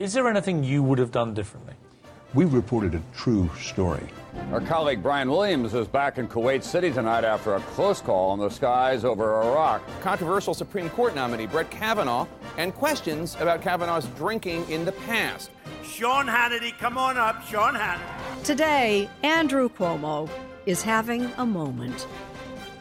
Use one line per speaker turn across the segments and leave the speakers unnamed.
Is there anything you would have done differently?
We reported a true story.
Our colleague Brian Williams is back in Kuwait City tonight after a close call in the skies over Iraq.
Controversial Supreme Court nominee Brett Kavanaugh and questions about Kavanaugh's drinking in the past.
Sean Hannity, come on up, Sean Hannity.
Today, Andrew Cuomo is having a moment.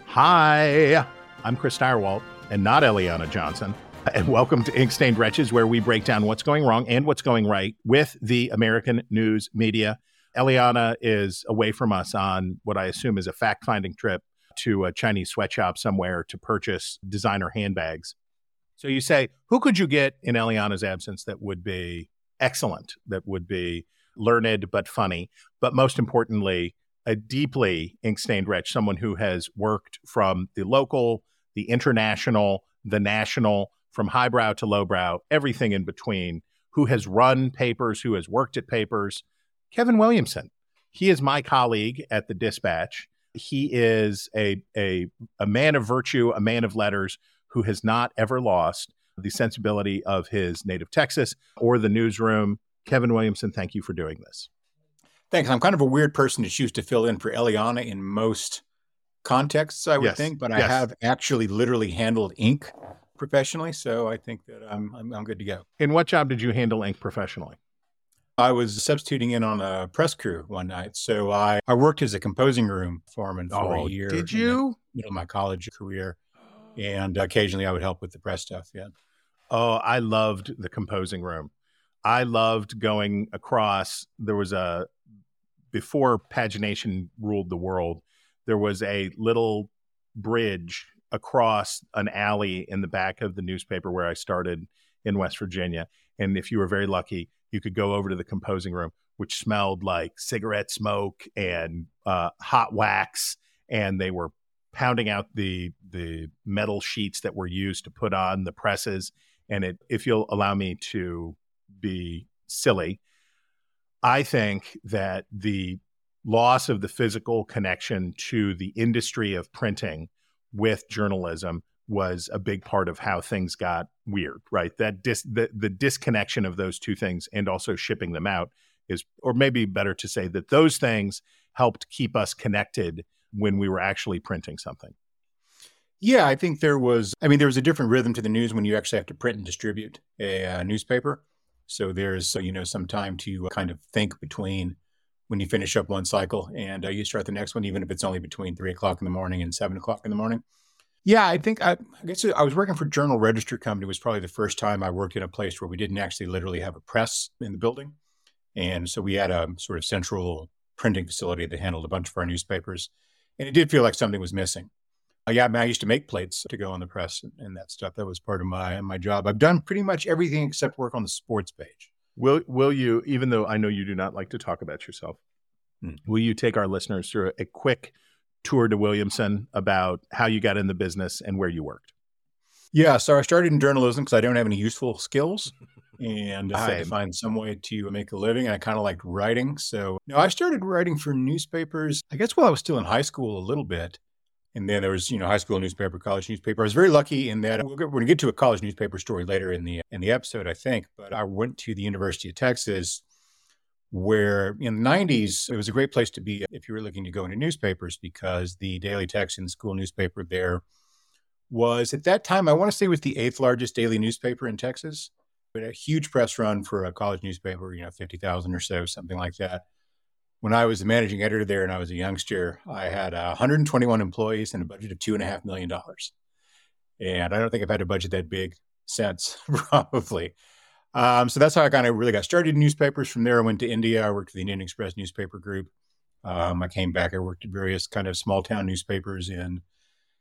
Hi, I'm Chris Stirewalt and not Eliana Johnson. And welcome to Ink Stained Wretches, where we break down what's going wrong and what's going right with the American news media. Eliana is away from us on what I assume is a fact finding trip to a Chinese sweatshop somewhere to purchase designer handbags. So you say, who could you get in Eliana's absence that would be excellent, that would be learned but funny, but most importantly, a deeply ink stained wretch, someone who has worked from the local, the international, the national, from highbrow to lowbrow, everything in between, who has run papers, who has worked at papers. Kevin Williamson. He is my colleague at the Dispatch. He is a, a, a man of virtue, a man of letters who has not ever lost the sensibility of his native Texas or the newsroom. Kevin Williamson, thank you for doing this.
Thanks. I'm kind of a weird person to choose to fill in for Eliana in most contexts, I would
Yes.
think, but I have actually literally handled ink professionally, so I think that I'm, I'm I'm good to go.
In what job did you handle ink professionally?
I was substituting in on a press crew one night, so I, I worked as a composing room foreman for
Oh,
a year.
did you?
Middle of my college career, and occasionally I would help with the press stuff. Yeah.
Oh, I loved the composing room. I loved going across. There was a before pagination ruled the world. There was a little bridge across an alley in the back of the newspaper where I started in West Virginia. And if you were very lucky, you could go over to the composing room, which smelled like cigarette smoke and uh, hot wax, and they were pounding out the the metal sheets that were used to put on the presses and it if you'll allow me to be silly i think that the loss of the physical connection to the industry of printing with journalism was a big part of how things got weird right that dis, the, the disconnection of those two things and also shipping them out is or maybe better to say that those things helped keep us connected when we were actually printing something
Yeah, I think there was. I mean, there was a different rhythm to the news when you actually have to print and distribute a uh, newspaper. So there's you know some time to uh, kind of think between when you finish up one cycle and uh, you start the next one, even if it's only between three o'clock in the morning and seven o'clock in the morning. Yeah, I think I, I guess I was working for Journal Register Company. It was probably the first time I worked in a place where we didn't actually literally have a press in the building, and so we had a sort of central printing facility that handled a bunch of our newspapers, and it did feel like something was missing. Uh, yeah, I, mean, I used to make plates to go on the press and, and that stuff. That was part of my my job. I've done pretty much everything except work on the sports page.
Will will you, even though I know you do not like to talk about yourself,
Hmm.
will you take our listeners through a quick tour to Williamson about how you got in the business and where you worked?
Yeah, so I started in journalism because I don't have any useful skills, and I had to find some way to make a living. And I kind of liked writing, so no, I started writing for newspapers. I guess while I was still in high school a little bit, and then there was you know high school newspaper, college newspaper. I was very lucky in that we're going to get to a college newspaper story later in the in the episode, I think. But I went to the University of Texas, where in the 90s it was a great place to be if you were looking to go into newspapers because the Daily Texan school newspaper there was at that time, I want to say was the eighth largest daily newspaper in Texas. But a huge press run for a college newspaper, you know, 50,000 or so, something like that. When I was the managing editor there and I was a youngster, I had uh, 121 employees and a budget of $2.5 million. And I don't think I've had a budget that big since, probably. Um, so that's how I kind of really got started in newspapers. From there, I went to India. I worked for the Indian Express newspaper group. Um, I came back. I worked at various kind of small town newspapers in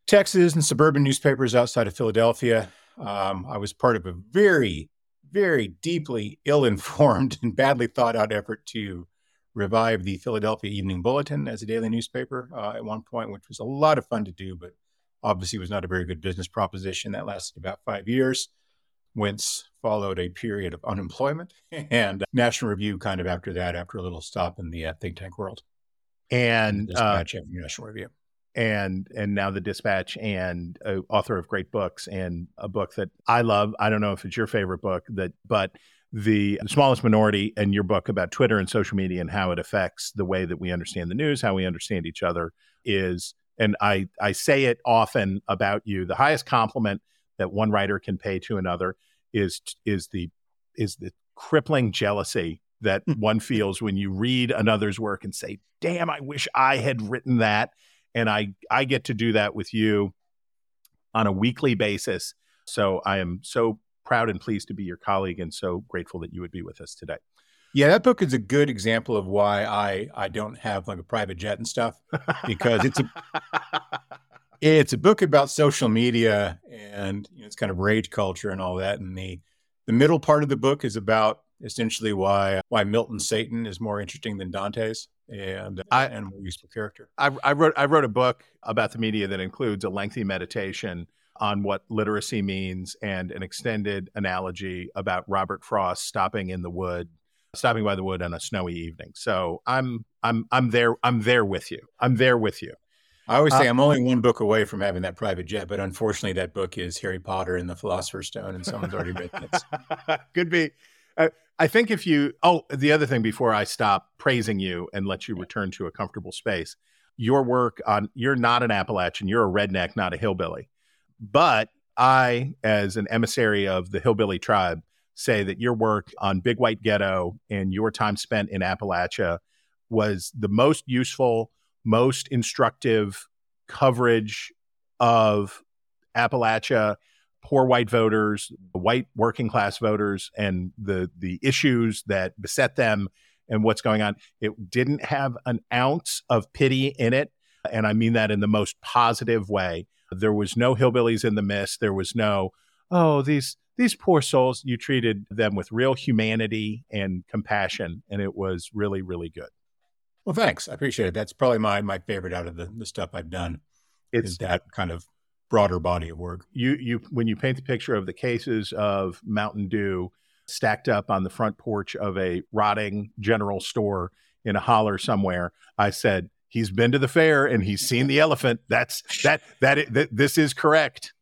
Texas and suburban newspapers outside of Philadelphia. Um, I was part of a very, very deeply ill informed and badly thought out effort to revive the Philadelphia Evening Bulletin as a daily newspaper uh, at one point, which was a lot of fun to do, but obviously was not a very good business proposition. That lasted about five years, whence followed a period of unemployment and National Review kind of after that, after a little stop in the uh, think tank world.
And uh,
Dispatch after National Review.
and and now the dispatch and uh, author of great books and a book that i love i don't know if it's your favorite book that but the smallest minority and your book about Twitter and social media and how it affects the way that we understand the news, how we understand each other is, and I, I say it often about you, the highest compliment that one writer can pay to another is, is the, is the crippling jealousy that hmm. one feels when you read another's work and say, damn, I wish I had written that. And I, I get to do that with you on a weekly basis. So I am so proud and pleased to be your colleague and so grateful that you would be with us today.
Yeah, that book is a good example of why I I don't have like a private jet and stuff because it's a it's a book about social media and you know, it's kind of rage culture and all that. And the the middle part of the book is about essentially why why Milton's Satan is more interesting than Dante's and uh,
I-
and a more useful character.
I, I wrote I wrote a book about the media that includes a lengthy meditation on what literacy means and an extended analogy about Robert Frost stopping in the wood, stopping by the wood on a snowy evening. So I'm I'm I'm there I'm there with you. I'm there with you.
I always say
Uh,
I'm only one book away from having that private jet, but unfortunately, that book is Harry Potter and the Philosopher's Stone, and someone's already written it.
Could be. Uh, I think if you, oh, the other thing before I stop praising you and let you return to a comfortable space, your work on, you're not an Appalachian, you're a redneck, not a hillbilly. But I, as an emissary of the hillbilly tribe, say that your work on Big White Ghetto and your time spent in Appalachia was the most useful, most instructive coverage of Appalachia poor white voters, white working class voters, and the the issues that beset them and what's going on. It didn't have an ounce of pity in it, and I mean that in the most positive way. There was no hillbillies in the mist. There was no, oh, these these poor souls. You treated them with real humanity and compassion, and it was really, really good.
Well, thanks. I appreciate it. That's probably my my favorite out of the, the stuff I've done.
It's
is that kind of broader body of work.
you you when you paint the picture of the cases of Mountain Dew stacked up on the front porch of a rotting general store in a holler somewhere, I said he's been to the fair and he's seen the elephant. That's that that, that this is correct.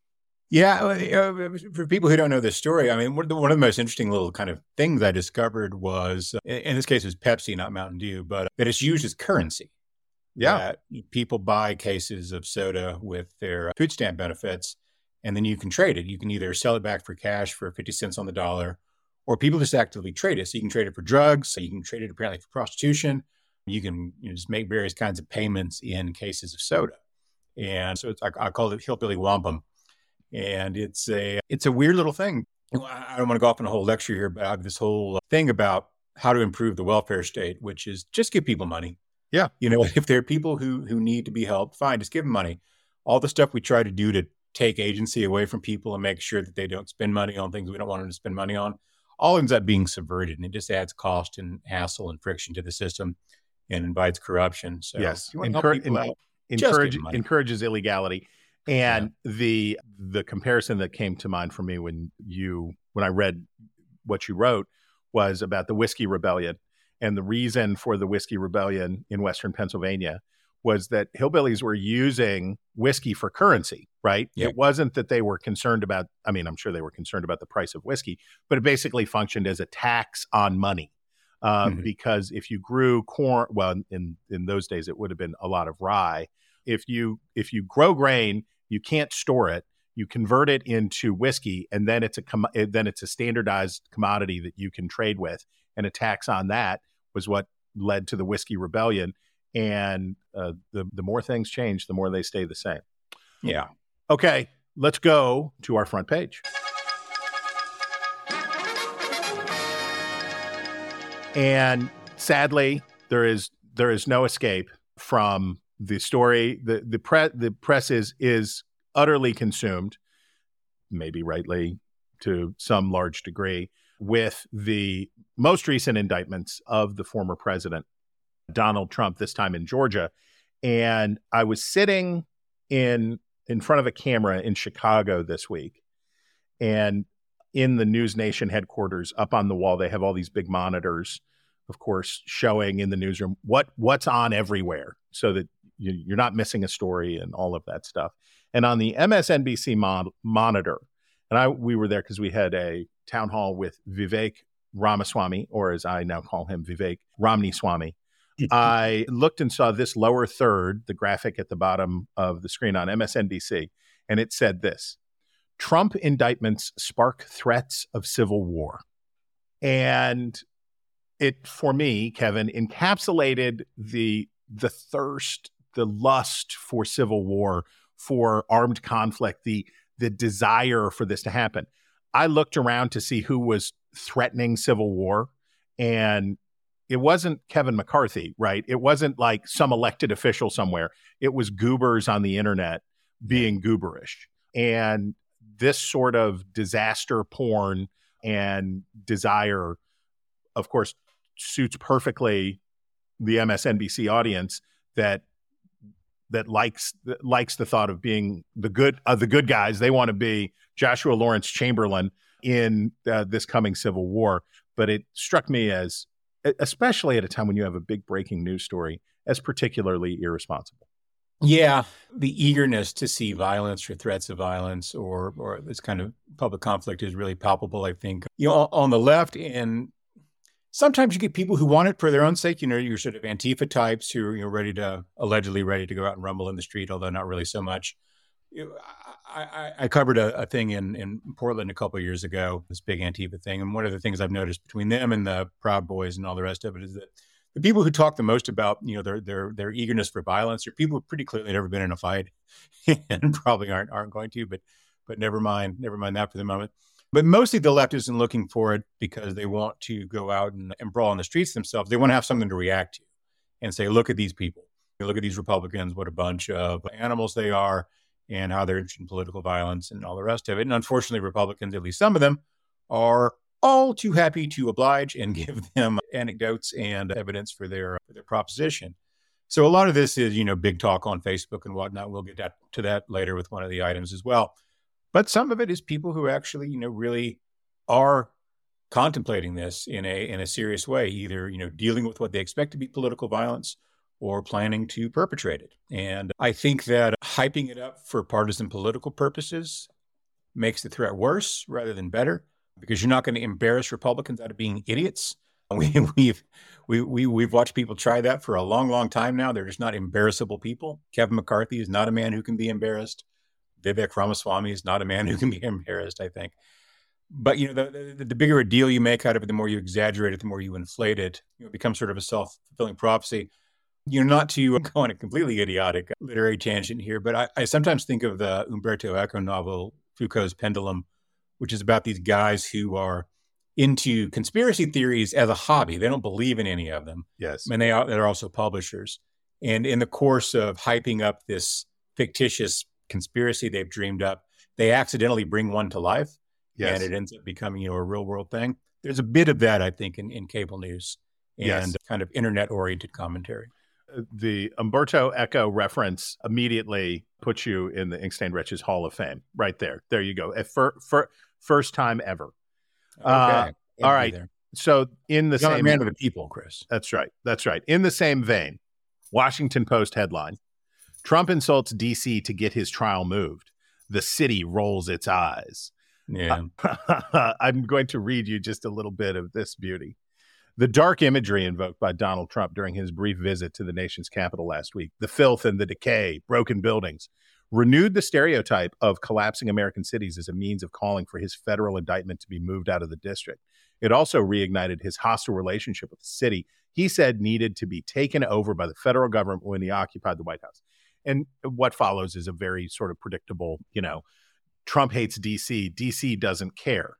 Yeah, uh, for people who don't know this story, I mean, one of the, one of the most interesting little kind of things I discovered was, uh, in this case, it was Pepsi, not Mountain Dew, but that it's used as currency. that people buy cases of soda with their food stamp benefits, and then you can trade it. You can either sell it back for cash for 50 cents on the dollar, or people just actively trade it. So you can trade it for drugs, so you can trade it apparently for prostitution. You can you know, just make various kinds of payments in cases of soda. And so it's, I, I call it hillbilly wampum. And it's a it's a weird little thing. I don't want to go off on a whole lecture here, but I have this whole thing about how to improve the welfare state, which is just give people money.
Yeah.
You know, if there are people who who need to be helped, fine, just give them money. All the stuff we try to do to take agency away from people and make sure that they don't spend money on things we don't want them to spend money on, all ends up being subverted, and it just adds cost and hassle and friction to the system, and invites corruption. So
yes,
if you want to
Encour-
help
en-
out, Just give
encourage encourages illegality. And the the comparison that came to mind for me when you when I read what you wrote was about the whiskey rebellion. And the reason for the whiskey rebellion in Western Pennsylvania was that hillbillies were using whiskey for currency, right?
Yep.
It wasn't that they were concerned about, I mean, I'm sure they were concerned about the price of whiskey, but it basically functioned as a tax on money. Uh,
Mhm.
Because if you grew corn, well, in, in those days, it would have been a lot of rye. If you if you grow grain, you can't store it. You convert it into whiskey, and then it's a com- eh, then it's a standardized commodity that you can trade with. And a tax on that was what led to the whiskey rebellion. And uh, the the more things change, the more they stay the same.
yeah.
Okay, let's go to our front page. And sadly, there is there is no escape from the story. The the press the press is is utterly consumed, maybe rightly to some large degree, with the most recent indictments of the former president, Donald Trump, this time in Georgia. And I was sitting in in front of a camera in Chicago this week. And in the News Nation headquarters, up on the wall, they have all these big monitors, of course, showing in the newsroom what what's on everywhere, so that you, you're not missing a story and all of that stuff. And on the MSNBC mon- monitor, and I we were there because we had a town hall with Vivek Ramaswamy, or as I now call him, Vivek Romney Swamy, mm-hmm. I looked and saw this lower third, the graphic at the bottom of the screen on MSNBC, and it said this Trump indictments spark threats of civil war. And it, for me, Kevin, encapsulated the the thirst, the lust for civil war, for armed conflict, the the desire for this to happen. I looked around to see who was threatening civil war, and it wasn't Kevin McCarthy, right? It wasn't like some elected official somewhere. It was goobers on the internet being gooberish. And this sort of disaster porn and desire, of course, suits perfectly the MSNBC audience that that likes that likes the thought of being the good uh, the good guys. They want to be Joshua Lawrence Chamberlain in uh, this coming civil war. But it struck me as, especially at a time when you have a big breaking news story, as particularly irresponsible.
Yeah, the eagerness to see violence or threats of violence or or this kind of public conflict is really palpable. I think you know on the left, and sometimes you get people who want it for their own sake. You know, you're sort of Antifa types who are you know ready to allegedly ready to go out and rumble in the street, although not really so much. I, I, I covered a, a, thing in, in Portland a couple years ago, this big Antifa thing, and one of the things I've noticed between them and the Proud Boys and all the rest of it is that the people who talk the most about you know their their their eagerness for violence are people who pretty clearly never been in a fight and probably aren't aren't going to but but never mind never mind that for the moment. But mostly the left isn't looking for it because they want to go out and, and brawl on the streets themselves. They want to have something to react to and say look at these people. Look at these republicans what a bunch of animals they are and how they're interested in political violence and all the rest of it. And unfortunately republicans at least some of them are all too happy to oblige and give them anecdotes and evidence for their, for their proposition. So a lot of this is, you know, big talk on Facebook and whatnot. We'll get that, to that later with one of the items as well. But some of it is people who actually, you know, really are contemplating this in a in a serious way, either you know dealing with what they expect to be political violence or planning to perpetrate it. And I think that hyping it up for partisan political purposes makes the threat worse rather than better because you're not going to embarrass Republicans out of being idiots. We, we've we, we we've watched people try that for a long, long time now. They're just not embarrassable people. Kevin McCarthy is not a man who can be embarrassed. Vivek Ramaswamy is not a man who can be embarrassed. I think, but you know, the, the, the bigger a deal you make out of it, the more you exaggerate it, the more you inflate it. You know, it becomes sort of a self fulfilling prophecy. You know, not to go on a completely idiotic literary tangent here, but I, I sometimes think of the Umberto Eco novel Foucault's Pendulum which is about these guys who are into conspiracy theories as a hobby. They don't believe in any of them.
Yes.
And they are, they're also publishers. And in the course of hyping up this fictitious conspiracy they've dreamed up, they accidentally bring one to life. Yes. And it ends up becoming, you know, a real world thing. There's a bit of that, I think, in, in cable news and yes. kind of internet oriented commentary.
Uh, the Umberto Eco reference immediately puts you in the Ink Stained Wretches Hall of Fame. Right there. There you go. For, for, First time ever.
Okay. Uh,
all right. So in the
You're
same
man of the people, Chris.
That's right. That's right. In the same vein, Washington Post headline: Trump insults DC to get his trial moved. The city rolls its eyes.
Yeah.
I'm going to read you just a little bit of this beauty. The dark imagery invoked by Donald Trump during his brief visit to the nation's capital last week, the filth and the decay, broken buildings, renewed the stereotype of collapsing American cities as a means of calling for his federal indictment to be moved out of the district. It also reignited his hostile relationship with the city he said needed to be taken over by the federal government when he occupied the White House. And what follows is a very sort of predictable, you know, Trump hates DC, DC doesn't care.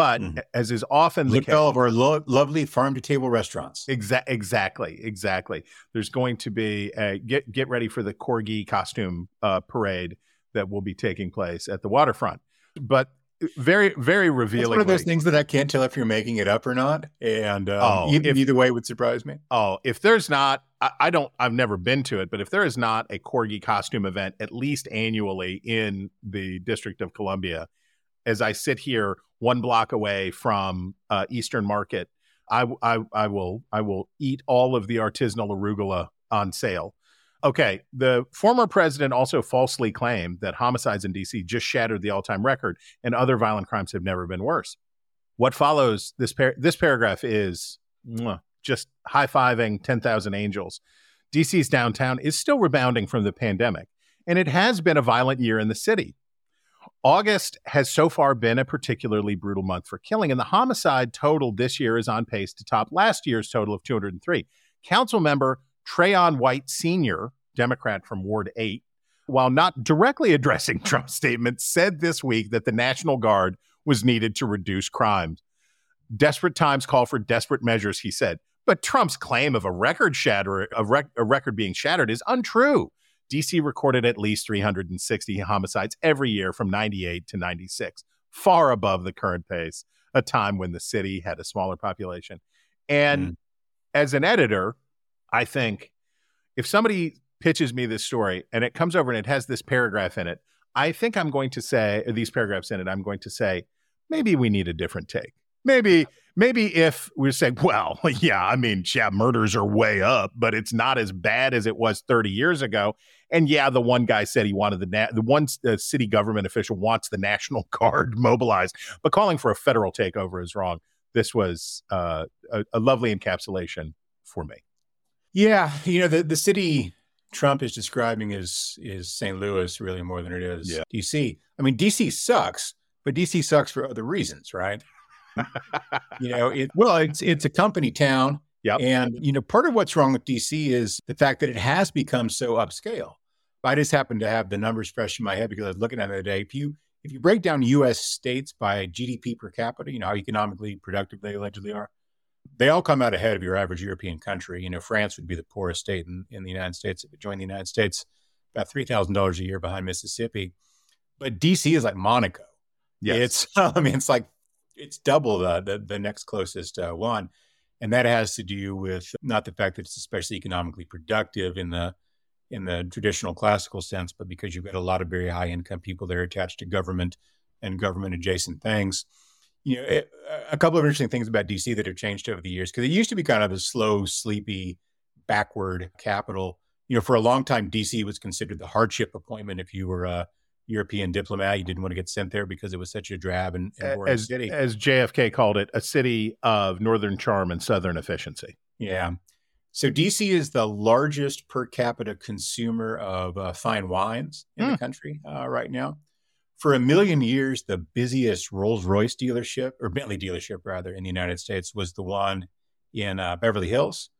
But mm-hmm. as is often
Look the case, all of our lo- lovely farm to table restaurants.
Exa- exactly, exactly. There's going to be a, get get ready for the corgi costume uh, parade that will be taking place at the waterfront. But very very revealing.
One of those things that I can't tell if you're making it up or not, and um, oh, if, either way would surprise me.
Oh, if there's not, I, I, don't. I've never been to it, but if there is not a corgi costume event at least annually in the District of Columbia, as I sit here one block away from uh, Eastern Market, I, I, I will I will eat all of the artisanal arugula on sale. Okay, the former president also falsely claimed that homicides in DC just shattered the all-time record and other violent crimes have never been worse. What follows this par- this paragraph is mwah, just high fiving 10,000 angels. DC's downtown is still rebounding from the pandemic, and it has been a violent year in the city. August has so far been a particularly brutal month for killing, and the homicide total this year is on pace to top last year's total of 203. Council member Trayon White Sr., Democrat from Ward 8, while not directly addressing Trump's statement, said this week that the National Guard was needed to reduce crimes. Desperate times call for desperate measures, he said. But Trump's claim of a record shatter, of rec- a record being shattered, is untrue. DC recorded at least 360 homicides every year from 98 to 96, far above the current pace, a time when the city had a smaller population. And
Mm.
as an editor, I think if somebody pitches me this story and it comes over and it has this paragraph in it, I think I'm going to say, or these paragraphs in it, I'm going to say, maybe we need a different take. Maybe, maybe if we're saying, well, yeah, I mean, yeah, murders are way up, but it's not as bad as it was 30 years ago. And yeah, the one guy said he wanted the na- the one uh, city government official wants the National Guard mobilized, but calling for a federal takeover is wrong. This was uh, a, a lovely encapsulation for me.
Yeah, you know the the city Trump is describing is is St. Louis really more than it is
Yeah.
DC. I mean, DC sucks, but DC sucks for other reasons, right? You know, it well, it's it's a company town.
yeah.
And you know, part of what's wrong with DC is the fact that it has become so upscale. I just happen to have the numbers fresh in my head because I was looking at it today. If you if you break down U.S. states by GDP per capita, you know how economically productive they allegedly are, they all come out ahead of your average European country. You know, France would be the poorest state in, in the United States if it joined the United States, about three thousand dollars a year behind Mississippi. But DC is like Monaco.
Yes.
It's I mean, it's like it's double the the, the next closest uh, one, and that has to do with not the fact that it's especially economically productive in the in the traditional classical sense, but because you've got a lot of very high income people there attached to government and government adjacent things. You know, it, a couple of interesting things about DC that have changed over the years because it used to be kind of a slow, sleepy, backward capital. You know, for a long time, DC was considered the hardship appointment if you were a European diplomat. You didn't want to get sent there because it was such a drab and, and boring
as,
city.
as JFK called it, a city of northern charm and southern efficiency.
Yeah. So DC is the largest per capita consumer of uh, fine wines in
Hmm.
the country uh, right now. For a million years, the busiest Rolls Royce dealership, or Bentley dealership rather, in the United States was the one in uh, Beverly Hills.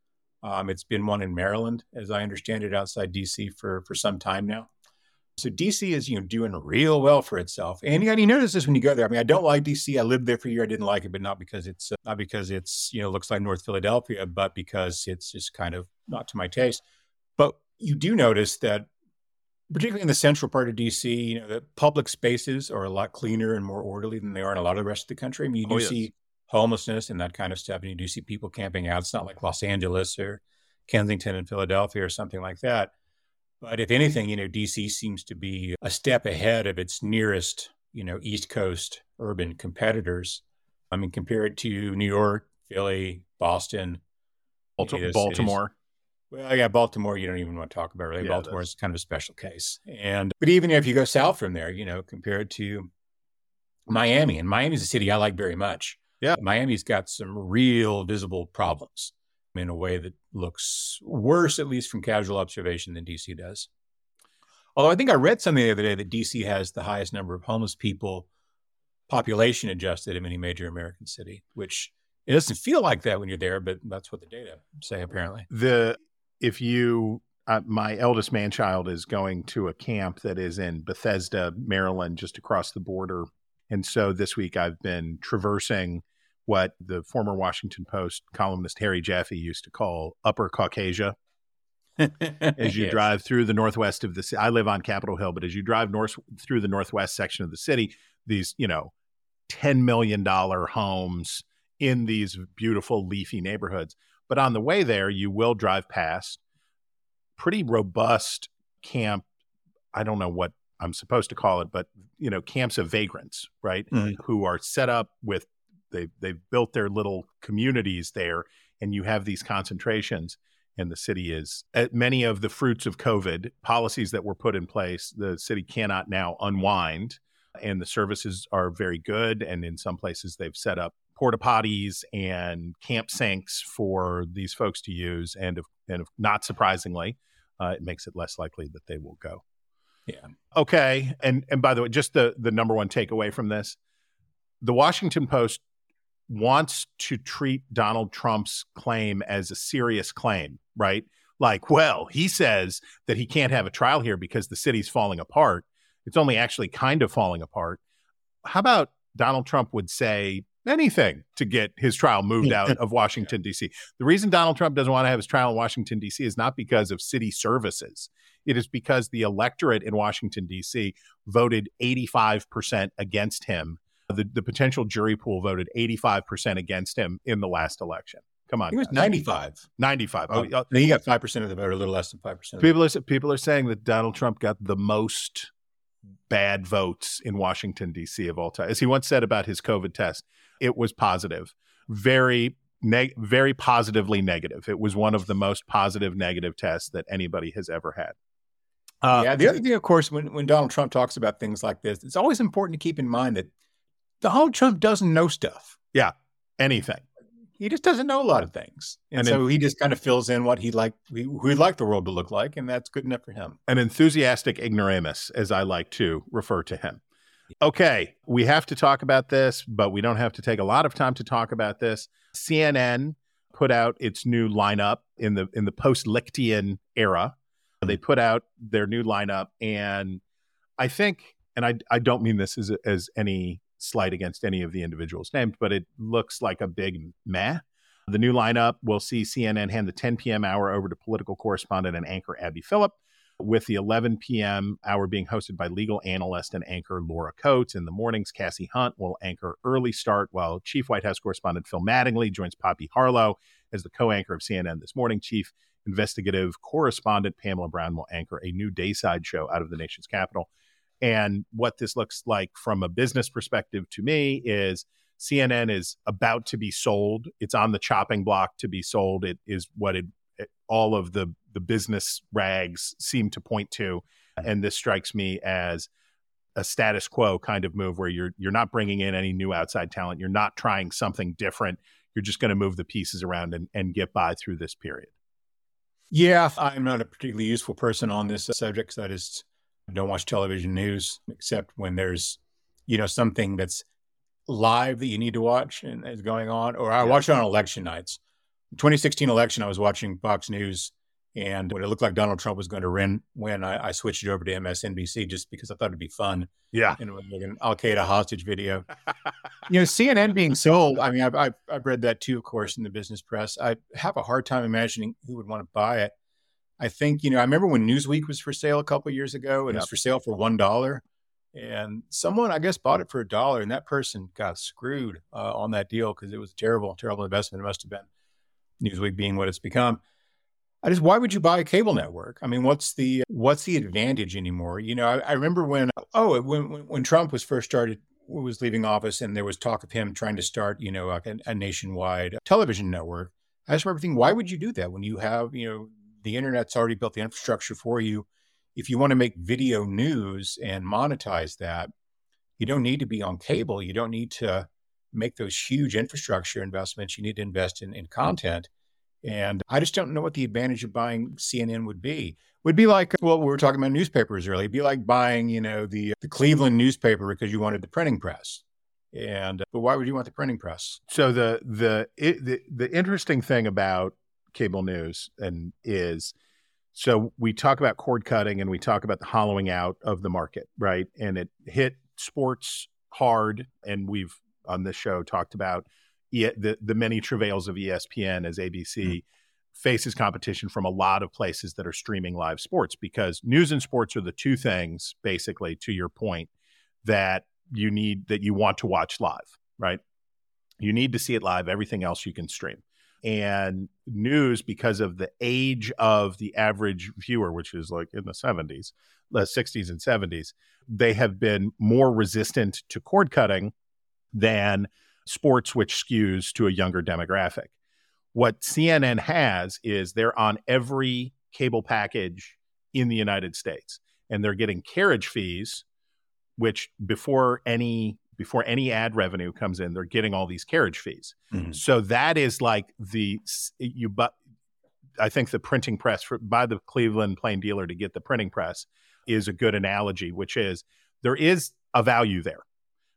Um, it's been one in Maryland, as I understand it, outside DC for for some time now. So DC is you know doing real well for itself, and you, and you notice this when you go there. I mean, I don't like DC. I lived there for a year. I didn't like it, but not because it's uh, not because it's you know looks like North Philadelphia, but because it's just kind of not to my taste. But you do notice that, particularly in the central part of DC, you know, the public spaces are a lot cleaner and more orderly than they are in a lot of the rest of the country. I mean, you do
Oh, yes.
see homelessness and that kind of stuff, and you do see people camping out. It's not like Los Angeles or Kensington and Philadelphia or something like that. But if anything, you know, DC seems to be a step ahead of its nearest, you know, East Coast urban competitors. I mean, compare it to New York, Philly, Boston,
Balti-
any of
Baltimore.
well, yeah, Baltimore, you don't even want to talk about really.
Yeah,
Baltimore
that's-
is kind of a special case. And but even if you go south from there, you know, compared to Miami, and Miami's a city I like very much.
Yeah.
Miami's got some real visible problems in a way that looks worse, at least from casual observation, than DC does. Although I think I read something the other day that DC has the highest number of homeless people, population adjusted, of any major American city, which it doesn't feel like that when you're there, but that's what the data say apparently.
the if you uh, my eldest man child is going to a camp that is in Bethesda, Maryland, just across the border. And so this week I've been traversing what the former Washington Post columnist Harry Jaffe used to call Upper Caucasia. As you
Yes.
drive through the northwest of the city, I live on Capitol Hill, but as you drive north through the northwest section of the city, these, you know, $10 million homes in these beautiful leafy neighborhoods. But on the way there, you will drive past pretty robust camp. I don't know what I'm supposed to call it, but you know, camps of vagrants, right?
Mhm.
Who are set up with they they've built their little communities there, and you have these concentrations. And the city is uh, many of the fruits of COVID policies that were put in place. The city cannot now unwind, and the services are very good. And in some places, they've set up porta potties and camp sinks for these folks to use, and if, and if not surprisingly, uh, it makes it less likely that they will go.
Yeah.
Okay. And and by the way, just the the number one takeaway from this, the Washington Post wants to treat Donald Trump's claim as a serious claim, right? Like, well, he says that he can't have a trial here because the city's falling apart. It's only actually kind of falling apart. How about Donald Trump would say anything to get his trial moved out of Washington, D.C.? The reason Donald Trump doesn't want to have his trial in Washington, D.C. is not because of city services. It is because the electorate in Washington, D.C. voted 85% against him. The, the potential jury pool voted 85% against him in the last election. Come on.
He was
guys.
95.
95. Oh,
Oh, he got 5% of the vote, a little less than 5%.
People are people are saying that Donald Trump got the most bad votes in Washington D.C. of all time. As he once said about his COVID test, it was positive, very neg- very positively negative. It was one of the most positive negative tests that anybody has ever had. Uh,
yeah. The other thing, of course, when, when Donald Trump talks about things like this, it's always important to keep in mind that Donald Trump doesn't know stuff.
Yeah, anything.
He just doesn't know a lot of things. And,
And
so he just kind of fills in what he'd like, who he'd like the world to look like. And that's good enough for him.
an enthusiastic ignoramus, as I like to refer to him. Okay, we have to talk about this, but we don't have to take a lot of time to talk about this. CNN put out its new lineup in the in the post Lichtian era. They put out their new lineup, and I think, and I I don't mean this as as any slight against any of the individuals named, but it looks like a big meh. The new lineup will see CNN hand the 10 p.m. hour over to political correspondent and anchor Abby Phillip, with the 11 p.m. hour being hosted by legal analyst and anchor Laura Coates. In the mornings, Kasie Hunt will anchor early start, while Chief White House correspondent Phil Mattingly joins Poppy Harlow as the co anchor of CNN this morning. Chief investigative correspondent Pamela Brown will anchor a new dayside show out of the nation's capital. And what this looks like from a business perspective to me is CNN is about to be sold. It's on the chopping block to be sold. It is what it, it all of the the business rags seem to point to, and this strikes me as a status quo kind of move where you're you're not bringing in any new outside talent. You're not trying something different. You're just going to move the pieces around and, and get by through this period.
Yeah, I'm not a particularly useful person on this subject because I just don't watch television news except when there's, you know, something that's live that you need to watch and is going on. Or I watch it on election nights. 2016 election, I was watching Fox News, and when it looked like Donald Trump was going to win, when I, I switched it over to MSNBC just because I thought it'd be fun.
Yeah.
And it was like an Al Qaeda hostage video. you know, CNN being sold. I mean, I've, I've I've read that too, of course, in the business press. I have a hard time imagining who would want to buy it. I think you know. I remember when Newsweek was for sale a couple of years ago, and it was for sale for one dollar, and someone I guess bought it for a dollar, and that person got screwed uh, on that deal because it was a terrible, terrible investment. It must have been Newsweek being what it's become. I just why would you buy a cable network? I mean, what's the what's the advantage anymore? You know, I, I remember when oh when, when when Trump was first started was leaving office and there was talk of him trying to start you know a, a nationwide television network. I just remember thinking, why would you do that when you have you know the internet's already built the infrastructure for you? If you want to make video news and monetize that, you don't need to be on cable. You don't need to make those huge infrastructure investments. You need to invest in, in content. And I just don't know what the advantage of buying CNN would be. Would be like, well, we were talking about newspapers earlier. It'd be like buying, you know, the the Cleveland newspaper because you wanted the printing press. And but why would you want the printing press?
So the the it, the the interesting thing about cable news and is so we talk about cord cutting and we talk about the hollowing out of the market, right? And it hit sports hard, and we've on this show talked about e- the the many travails of ESPN as ABC mm-hmm. faces competition from a lot of places that are streaming live sports because news and sports are the two things, basically, to your point, that you need that you want to watch live, right? You need to see it live. Everything else you can stream. And news, because of the age of the average viewer, which is like in the 70s, the 60s and 70s, they have been more resistant to cord cutting than sports, which skews to a younger demographic. What CNN has is they're on every cable package in the United States, and they're getting carriage fees, which before any before any ad revenue comes in, they're getting all these carriage fees.
Mhm.
So that is like the you but I think the printing press for, by the Cleveland Plain Dealer to get the printing press is a good analogy, which is there is a value there,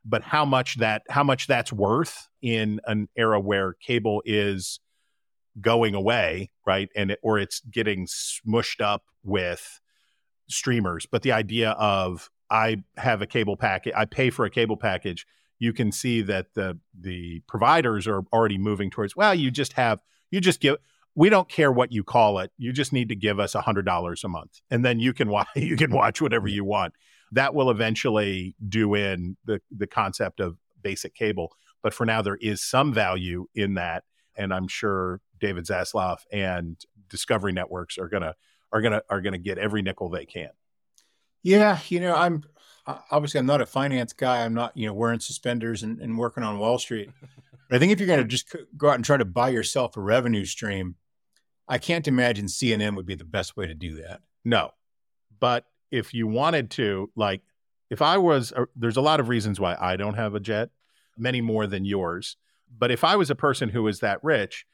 but how much that how much that's worth in an era where cable is going away, right? And it, or it's getting smushed up with streamers. But the idea of I have a cable package, I pay for a cable package. You can see that the the providers are already moving towards. Well, you just have you just give. We don't care what you call it. You just need to give us a hundred dollars a month, and then you can watch. You can watch whatever you want. That will eventually do in the the concept of basic cable. But for now, there is some value in that, and I'm sure David Zaslav and Discovery Networks are gonna are gonna are gonna get every nickel they can.
Yeah, you know, I'm obviously I'm not a finance guy. I'm not, you know, wearing suspenders and, and working on Wall Street. But I think if you're going to just go out and try to buy yourself a revenue stream, I can't imagine CNN would be the best way to do that.
No. But if you wanted to, like, if I was, uh, there's a lot of reasons why I don't have a jet, many more than yours. But if I was a person who was that rich,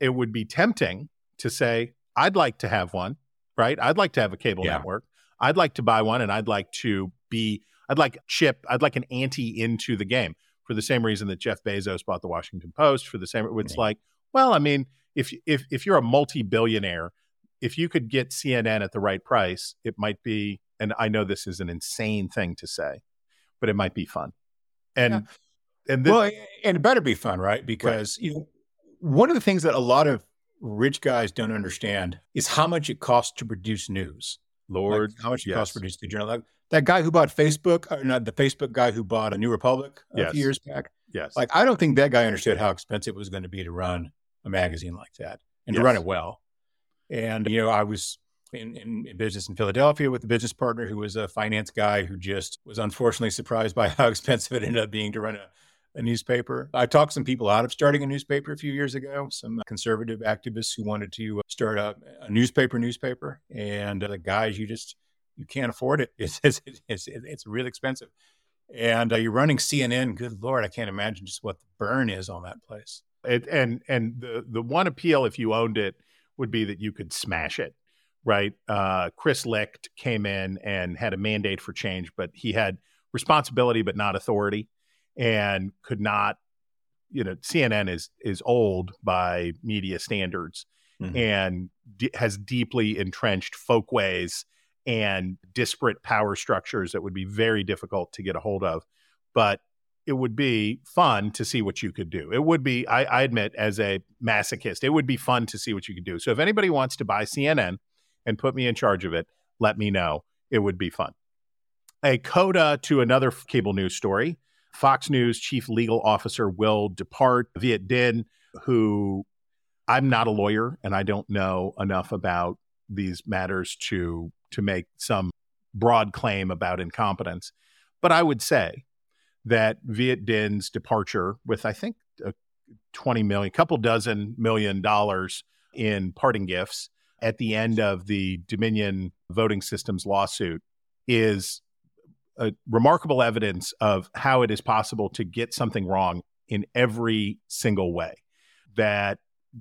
it would be tempting to say, I'd like to have one, right? I'd like to have a cable
Yeah.
network. I'd like to buy one and I'd like to be, I'd like chip, I'd like an ante into the game for the same reason that Jeff Bezos bought the Washington Post for the same, it's
Yeah.
like, well, I mean, if, if, if you're a multi-billionaire, if you could get CNN at the right price, it might be, and I know this is an insane thing to say, but it might be fun. And and this,
well, and it better be fun, right? Because you know, one of the things that a lot of rich guys don't understand is how much it costs to produce news.
Lord,
Like, how much it
yes.
costs to produce the journal. Like, that guy who bought Facebook, or not the Facebook guy who bought a New Republic a
Yes.
few years back.
yes,
Like, I don't think that guy understood how expensive it was going to be to run a magazine like that and to run it well. And, you know, I was in, in business in Philadelphia with a business partner who was a finance guy who just was unfortunately surprised by how expensive it ended up being to run a, a newspaper. I talked some people out of starting a newspaper a few years ago, some conservative activists who wanted to uh, start a, a newspaper newspaper. And uh, the guys, you just, you can't afford it. It's, it's, it's, it's really expensive. And uh, you're running CNN. Good Lord, I can't imagine just what the burn is on that place.
It, and and the the one appeal if you owned it would be that you could smash it, right? Uh, Chris Licht came in and had a mandate for change, but he had responsibility but not authority, and could not. You know, CNN is is old by media standards,
Mhm.
and d- has deeply entrenched folkways and disparate power structures that would be very difficult to get a hold of. But it would be fun to see what you could do. It would be, I, I admit, as a masochist, it would be fun to see what you could do. So if anybody wants to buy CNN and put me in charge of it, let me know. It would be fun. A coda to another cable news story. Fox News chief legal officer will depart Viet Dinh, who I'm not a lawyer and I don't know enough about these matters to to make some broad claim about incompetence. But I would say that Viet Dinh's departure with I think a 20 million, couple dozen million dollars in parting gifts at the end of the Dominion voting systems lawsuit is a remarkable evidence of how it is possible to get something wrong in every single way. That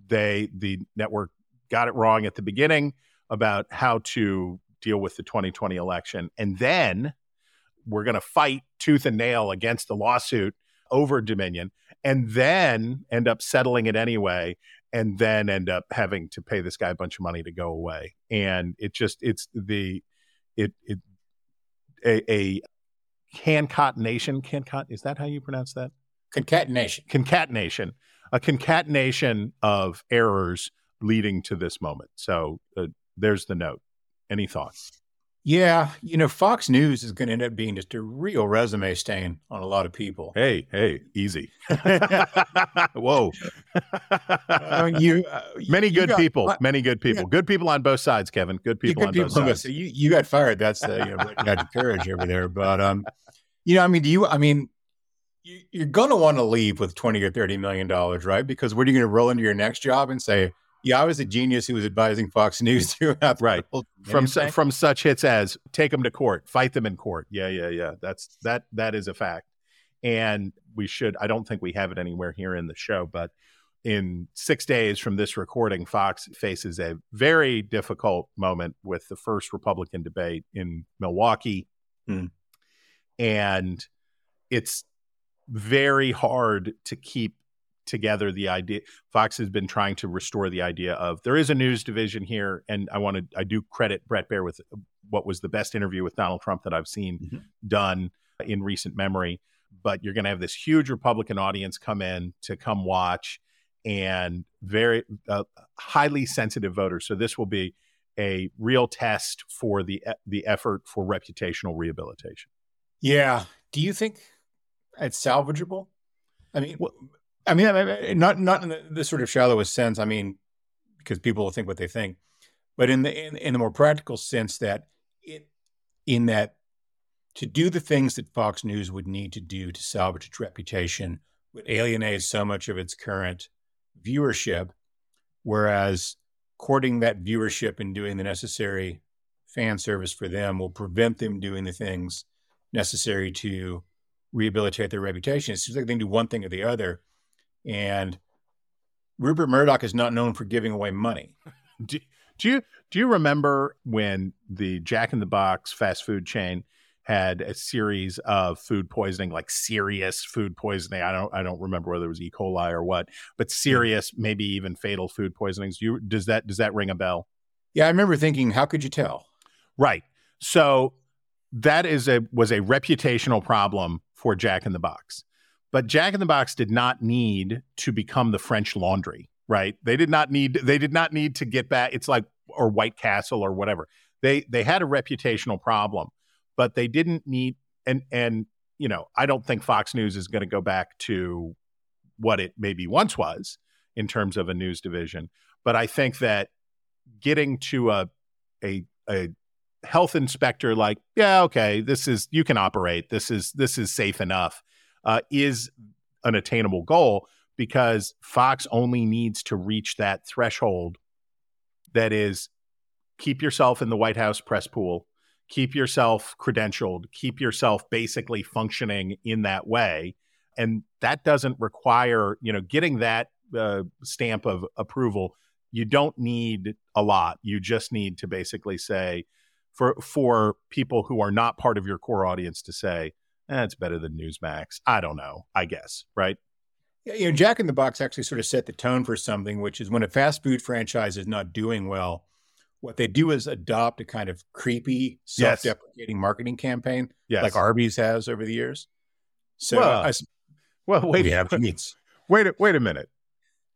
they the network got it wrong at the beginning about how to deal with the 2020 election and then we're going to fight tooth and nail against the lawsuit over Dominion and then end up settling it anyway and then end up having to pay this guy a bunch of money to go away and it just it's the it it a, a concatenation cancot is that how you pronounce that?
Concatenation.
concatenation. A concatenation of errors leading to this moment. So uh, there's the note. Any thoughts
Yeah, you know, Fox News is going to end up being just a real resume stain on a lot of people.
hey hey easy whoa
I mean, you, uh,
many
you
good
got-
people many good people good people on both sides kevin good people
good
on
people
both
on both
sides.
You, you got fired. That's the you know, got courage over there. But um, you know, I mean, do you? I mean, you, you're going to want to leave with twenty or thirty million dollars, right? Because what are you going to roll into your next job and say? Yeah, I was a genius who was advising Fox News throughout the
Right.
whole
from su- from such hits as take them to court fight them in court yeah yeah yeah that's that that is a fact And we should, I don't think we have it anywhere here in the show, but in six days from this recording, Fox faces a very difficult moment with the first Republican debate in Milwaukee.
Hmm.
And it's very hard to keep together the idea. Fox has been trying to restore the idea of there is a news division here. And I want to, I do credit Bret Baier with what was the best interview with Donald Trump that I've seen
Mhm.
done in recent memory. But you're going to have this huge Republican audience come in to come watch and very uh, highly sensitive voters. So this will be a real test for the the effort for reputational rehabilitation.
Yeah. Do you think it's salvageable? I mean, I mean, I mean, not not in the, the sort of shallowest sense. I mean, because people will think what they think, but in the in, in the more practical sense that it in that to do the things that Fox News would need to do to salvage its reputation would alienate so much of its current viewership, whereas courting that viewership and doing the necessary fan service for them will prevent them doing the things necessary to rehabilitate their reputation. It seems like they can do one thing or the other. And Rupert Murdoch is not known for giving away money.
Do, do you do you remember when the Jack in the Box fast food chain had a series of food poisoning, like serious food poisoning? I don't I don't remember whether it was E. coli or what, but serious, hmm. maybe even fatal food poisonings. Do you does that does that ring a bell?
Yeah, I remember thinking, how could you tell?
Right. So that is a was a reputational problem for Jack in the Box. But Jack in the Box did not need to become the French Laundry, right? They did not need they did not need to get back it's like or White Castle or whatever. They they had a reputational problem, but they didn't need and and you know, I don't think Fox News is going to go back to what it maybe once was in terms of a news division, but I think that getting to a a a health inspector like yeah okay this is you can operate this is this is safe enough uh, is an attainable goal because fox only needs to reach that threshold that is keep yourself in the white house press pool keep yourself credentialed keep yourself basically functioning in that way. And that doesn't require you know getting that uh, stamp of approval. You don't need a lot. You just need to basically say for for people who are not part of your core audience to say eh, it's better than newsmax. I don't know. I guess right?
Yeah, You know, Jack in the Box actually sort of set the tone for something, which is when a fast food franchise is not doing well, what they do is adopt a kind of creepy, self-deprecating marketing campaign,
yes.
like Arby's has over the years. So
Well,
I
well wait
we have
wait a- wait a minute.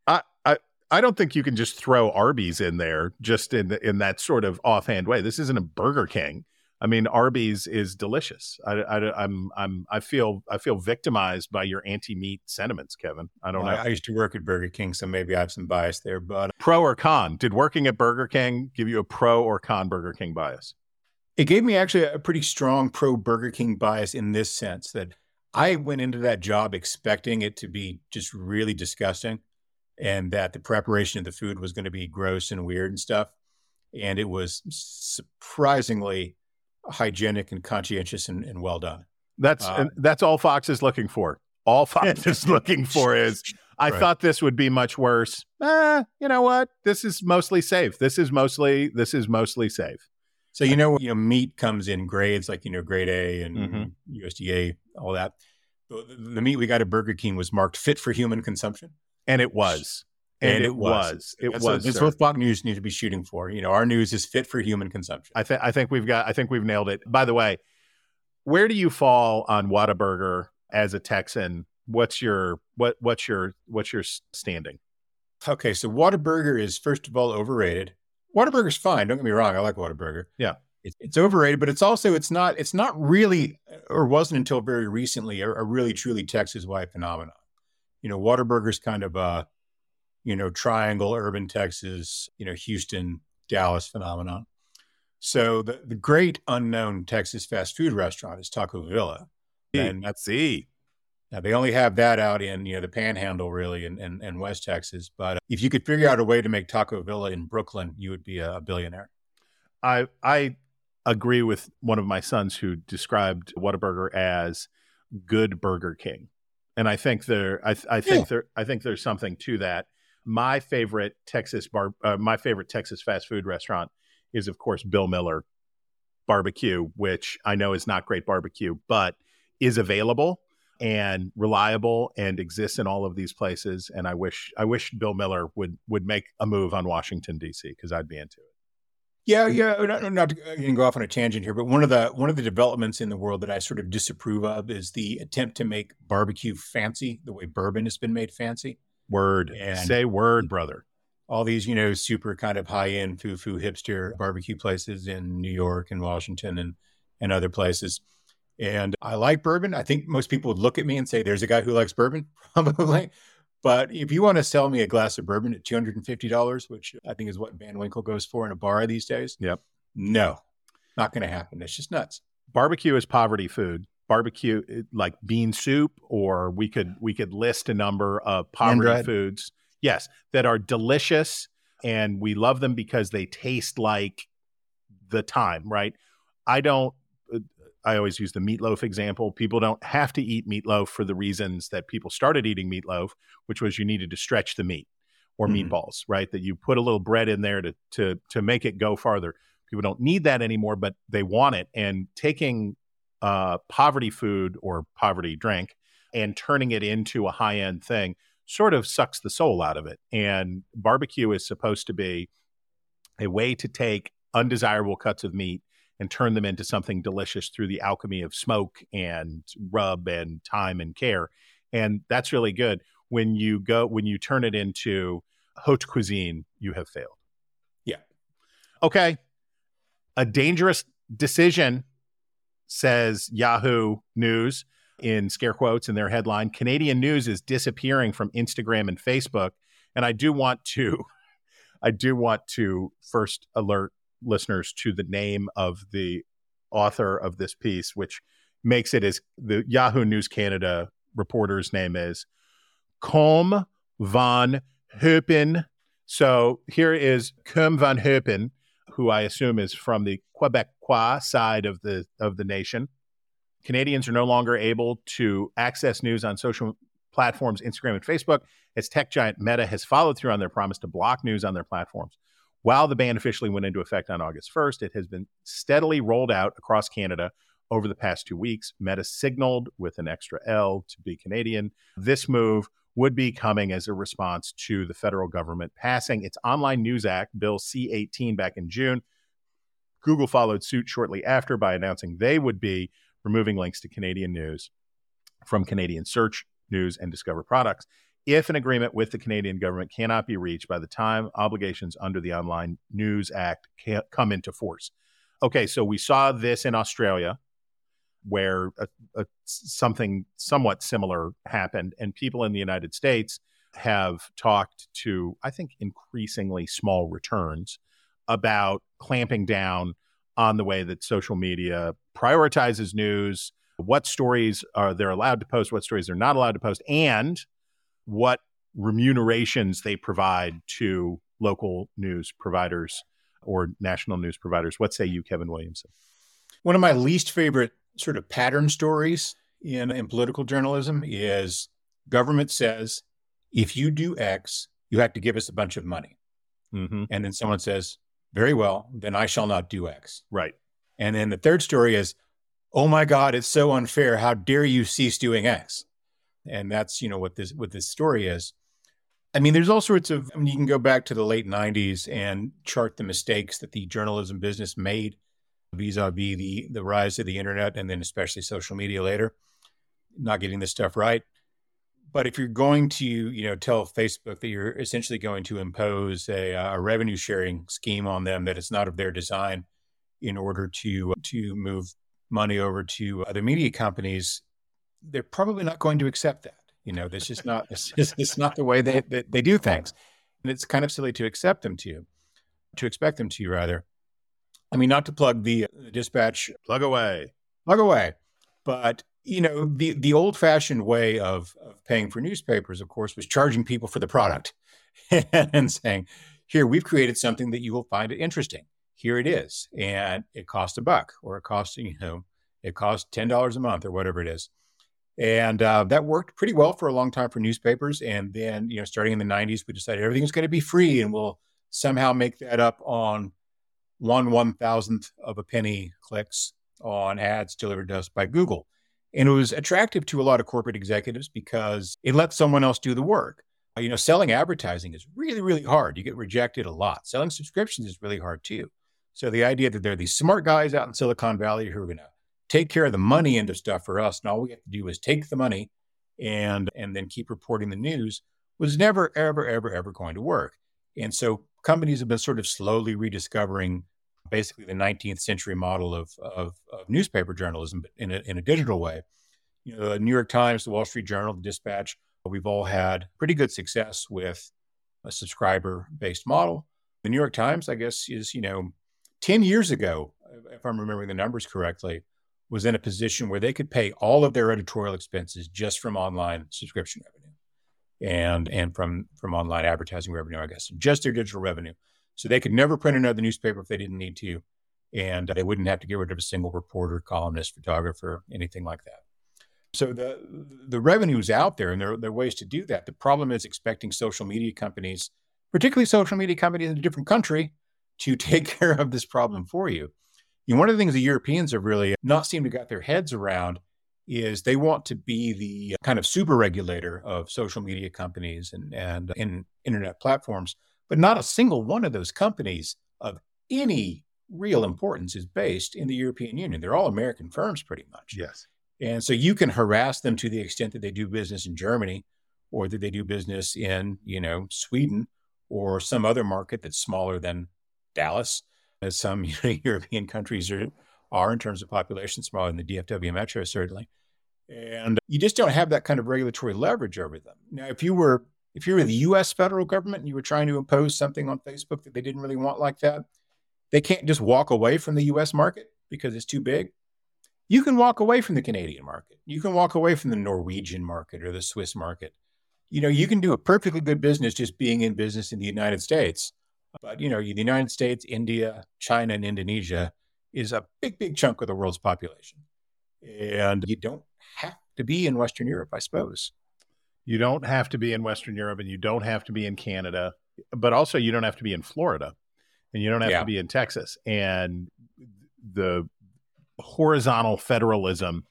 I i i don't think you can just throw arby's in there just in in that sort of offhand way. This isn't a burger king i mean arby's is delicious i, I i'm i'm i feel i feel victimized by your anti-meat sentiments kevin i don't know
I, I used to work at Burger King, so maybe I have some bias there. But uh
pro or con did working at burger king give you a pro or con burger king bias
it gave me actually a pretty strong pro Burger King bias in this sense that I went into that job expecting it to be just really disgusting and that the preparation of the food was going to be gross and weird and stuff. And it was surprisingly hygienic and conscientious and, and well done.
That's
Uh,
and that's all Fox is looking for. All Fox is looking for is I
Right.
thought this would be much worse. Eh, you know what? This is mostly safe. This is mostly this is mostly safe.
So you know, you know, meat comes in grades like you know, grade A and
Mhm.
USDA, all that. The, the meat we got at Burger King was marked fit for human consumption.
And it was. And, it, was. It
That's,
was. sir.
what Fox News need to be shooting for. You know, our news is fit for human consumption.
I think I think we've got I think we've nailed it. By the way, where do you fall on Whataburger as a Texan? What's your what what's your what's your standing?
Okay, so Whataburger is first of all overrated. Whataburger's fine. Don't get me wrong. I like Whataburger.
Yeah.
It's, it's overrated, but it's also it's not it's not really or wasn't until very recently a, a really truly Texas wide phenomenon. You know, Whataburger's kind of a you know triangle urban Texas, you know Houston, Dallas phenomenon. So the the great unknown Texas fast food restaurant is Taco Villa, and that's
See.
now they only have that out in you know the Panhandle really in, in, in West Texas. But uh, if you could figure out a way to make Taco Villa in Brooklyn, you would be a billionaire.
I I agree with one of my sons who described Whataburger as good Burger King, and I think there, I, I think there, I think there's something to that. My favorite Texas bar, uh, my favorite Texas fast food restaurant is, of course, Bill Miller Barbecue, which I know is not great barbecue, but is available and reliable and exists in all of these places. And I wish, I wish Bill Miller would would make a move on Washington D.C. because I'd be into it.
Yeah, yeah. Not, not to go off on a tangent here, but one of the one of the developments in the world that I sort of disapprove of is the attempt to make barbecue fancy, the way bourbon has been made fancy.
Word,
And-
say word, brother.
All these, you know, super kind of high end foo foo hipster barbecue places in New York and Washington and and other places. And I like bourbon. I think most people would look at me and say, "There's a guy who likes bourbon," probably. But if you want to sell me a glass of bourbon at two hundred and fifty dollars, which I think is what Van Winkle goes for in a bar these days,
Yep.
no, not going to happen. It's just nuts.
barbecue is poverty food barbecue eh, like bean soup or we could we could list a number of poverty
Hand-dried.
foods yes that are delicious and we love them because they taste like the time right i don't uh, i always use the meatloaf example people don't have to eat meatloaf for the reasons that people started eating meatloaf which was you needed to stretch the meat or
Mhm.
meatballs right that you put a little bread in there to to to make it go farther people don't need that anymore but they want it and taking uh, poverty food or poverty drink and turning it into a high end thing sort of sucks the soul out of it. And barbecue is supposed to be a way to take undesirable cuts of meat and turn them into something delicious through the alchemy of smoke and rub and time and care. And that's really good. When you go, when you turn it into haute cuisine, you have failed.
Yeah.
Okay. A dangerous decision says Yahoo News in scare quotes in their headline Canadian news is disappearing from Instagram and Facebook. And I do want to I do want to first alert listeners to the name of the author of this piece, which makes it as the Yahoo News Canada reporter's name is Com van Heupen. So here is Com van Heupen, who I assume is from the Quebecois side of the of the nation. Canadians are no longer able to access news on social platforms, Instagram and Facebook, as tech giant Meta has followed through on their promise to block news on their platforms. While the ban officially went into effect on August 1st, it has been steadily rolled out across Canada over the past two weeks. Meta signaled with an extra L to be Canadian. This move would be coming as a response to the federal government passing its Online News Act, Bill C 18, back in June. Google followed suit shortly after by announcing they would be removing links to Canadian news from Canadian search, news, and discover products if an agreement with the Canadian government cannot be reached by the time obligations under the Online News Act come into force. Okay, so we saw this in Australia where a, a, something somewhat similar happened, and people in the United States have talked to, I think, increasingly small returns about clamping down on the way that social media prioritizes news, what stories are they're allowed to post, what stories they're not allowed to post, and what remunerations they provide to local news providers or national news providers. What say you, Kevin Williamson?
One of my least favorite sort of pattern stories in, in political journalism is government says, if you do X, you have to give us a bunch of money.
Mm-hmm.
And then someone says, very well, then I shall not do X.
Right.
And then the third story is, oh my God, it's so unfair. How dare you cease doing X? And that's, you know, what this what this story is. I mean, there's all sorts of I mean, you can go back to the late 90s and chart the mistakes that the journalism business made vis-a-vis the the rise of the internet and then especially social media later, not getting this stuff right. But if you're going to, you know, tell Facebook that you're essentially going to impose a, a revenue sharing scheme on them that it's not of their design, in order to to move money over to other media companies, they're probably not going to accept that. You know, that's just not just, it's not the way they, they they do things, and it's kind of silly to accept them to, to expect them to you rather. I mean, not to plug the, the dispatch
Plug away.
plug away. But you know, the the old fashioned way of, of paying for newspapers, of course, was charging people for the product and saying, "Here, we've created something that you will find it interesting. Here it is, and it costs a buck, or it costs you know, it costs ten dollars a month, or whatever it is." And uh, that worked pretty well for a long time for newspapers. And then, you know, starting in the 90s, we decided everything's going to be free and we'll somehow make that up on one one thousandth of a penny clicks on ads delivered to us by Google. And it was attractive to a lot of corporate executives because it lets someone else do the work. You know, selling advertising is really, really hard. You get rejected a lot. Selling subscriptions is really hard too. So the idea that there are these smart guys out in Silicon Valley who are going to take care of the money end of stuff for us, and all we have to do is take the money and and then keep reporting the news was never, ever, ever, ever going to work. And so companies have been sort of slowly rediscovering basically the 19th century model of, of, of newspaper journalism, but in a, in a digital way. You know, the New York Times, the Wall Street Journal, the Dispatch, we've all had pretty good success with a subscriber based model. The New York Times, I guess, is, you know, 10 years ago, if I'm remembering the numbers correctly, was in a position where they could pay all of their editorial expenses just from online subscription revenue and and from from online advertising revenue, I guess, just their digital revenue. So they could never print another newspaper if they didn't need to, and they wouldn't have to get rid of a single reporter, columnist, photographer, anything like that. So the the revenue is out there, and there, there are ways to do that. The problem is expecting social media companies, particularly social media companies in a different country, to take care of this problem for you. Know, one of the things the Europeans have really not seemed to got their heads around is they want to be the uh, kind of super regulator of social media companies and, and uh, in internet platforms, but not a single one of those companies of any real importance is based in the European Union. They're all American firms pretty much.
Yes.
And so you can harass them to the extent that they do business in Germany or that they do business in, you know, Sweden or some other market that's smaller than Dallas, as some you know, European countries are are in terms of population, smaller than the DFW metro, certainly. And you just don't have that kind of regulatory leverage over them. Now, if you were if you were the US federal government and you were trying to impose something on Facebook that they didn't really want like that, they can't just walk away from the US market because it's too big. You can walk away from the Canadian market. You can walk away from the Norwegian market or the Swiss market. You know, you can do a perfectly good business just being in business in the United States. But, you know, the United States, India, China, and Indonesia is a big, big chunk of the world's population. And you don't have to be in Western Europe, I suppose.
You don't have to be in Western Europe and you don't have to be in Canada, but also you don't have to be in Florida and you don't have
Yeah.
to be in Texas. And the horizontal federalism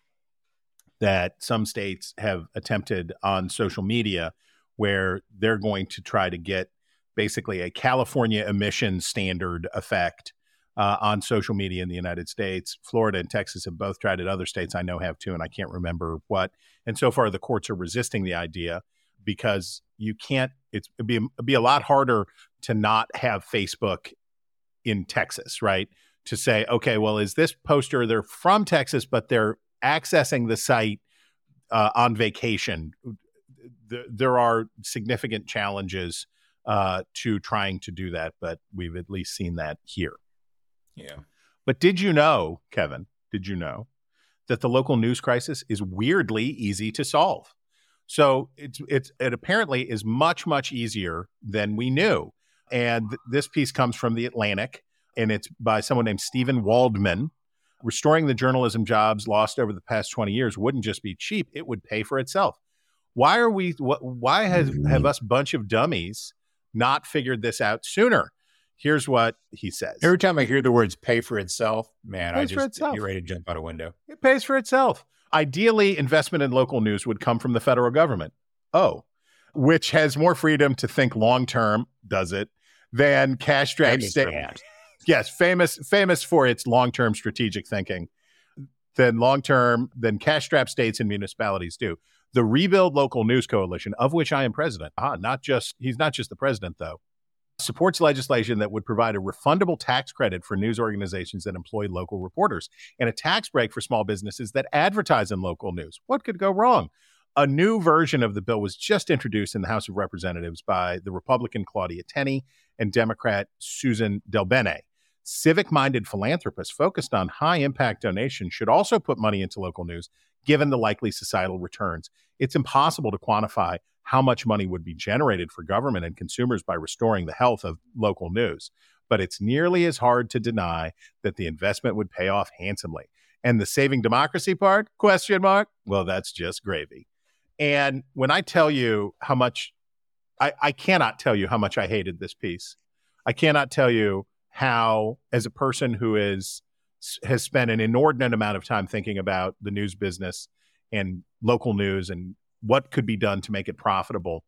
that some states have attempted on social media, where they're going to try to get basically a California emission standard effect uh, on social media in the United States. Florida and Texas have both tried it. Other states I know have too, and I can't remember what. And so far, the courts are resisting the idea because you can't. It's it'd be it'd be a lot harder to not have Facebook in Texas, right? To say, okay, well, is this poster? They're from Texas, but they're accessing the site uh, on vacation. There, there are significant challenges uh, to trying to do that, but we've at least seen that here.
Yeah.
But did you know, Kevin, did you know that the local news crisis is weirdly easy to solve? So it's it's it apparently is much much easier than we knew. And th- this piece comes from the Atlantic and it's by someone named Steven Waldman. Restoring the journalism jobs lost over the past 20 years wouldn't just be cheap, it would pay for itself. Why are we wh- why has mm-hmm. have us bunch of dummies not figured this out sooner? Here's what he says.
Every time I hear the words pay for itself, man, I just get ready to jump out a window.
It pays for itself. Ideally, investment in local news would come from the federal government. Oh, which has more freedom to think long term, does it, than cash strapped state. Yes, famous famous for its long term strategic thinking. Than long term than cash strapped states and municipalities do. The Rebuild Local News Coalition, of which I am president, ah, not just he's not just the president though, supports legislation that would provide a refundable tax credit for news organizations that employ local reporters and a tax break for small businesses that advertise in local news. What could go wrong? A new version of the bill was just introduced in the House of Representatives by the Republican Claudia Tenney and Democrat Suzan DelBene. Civic minded philanthropists focused on high impact donations should also put money into local news, given the likely societal returns. It's impossible to quantify how much money would be generated for government and consumers by restoring the health of local news, but it's nearly as hard to deny that the investment would pay off handsomely. And the saving democracy part? Question mark. Well, that's just gravy. And when I tell you how much, I, I cannot tell you how much I hated this piece. I cannot tell you how, as a person who is has spent an inordinate amount of time thinking about the news business and local news and what could be done to make it profitable.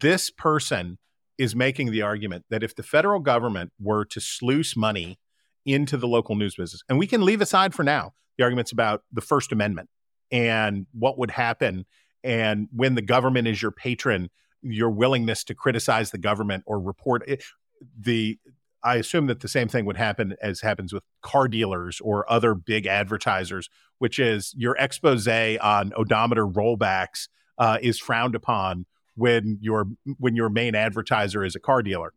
This person is making the argument that if the federal government were to sluice money into the local news business, and we can leave aside for now the arguments about the First Amendment and what would happen, and when the government is your patron, your willingness to criticize the government or report it, the I assume that the same thing would happen as happens with car dealers or other big advertisers, which is your expose on odometer rollbacks uh, is frowned upon when your when your main advertiser is a car dealer.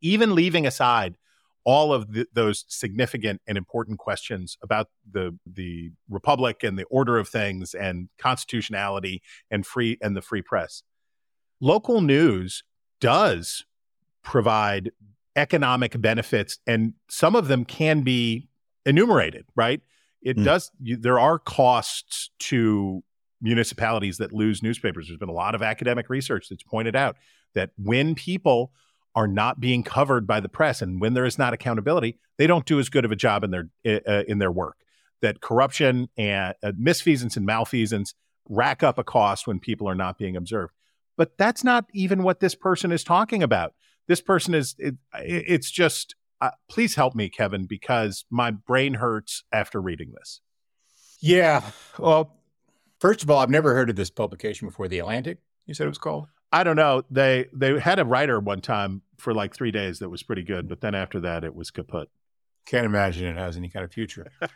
Even leaving aside all of the, those significant and important questions about the the republic and the order of things and constitutionality and free and the free press, local news does provide economic benefits, and some of them can be enumerated. Right? It mm. does. You, there are costs to municipalities that lose newspapers. There's been a lot of academic research that's pointed out that when people are not being covered by the press and when there is not accountability, they don't do as good of a job in their uh, in their work. That corruption and uh, misfeasance and malfeasance rack up a cost when people are not being observed. But that's not even what this person is talking about. This person is it, it's just uh, please help me Kevin because my brain hurts after reading this.
Yeah. Well, First of all, I've never heard of this publication before. The Atlantic, you said it was called.
I don't know. They they had a writer one time for like three days that was pretty good, but then after that, it was kaput.
Can't imagine it has any kind of future.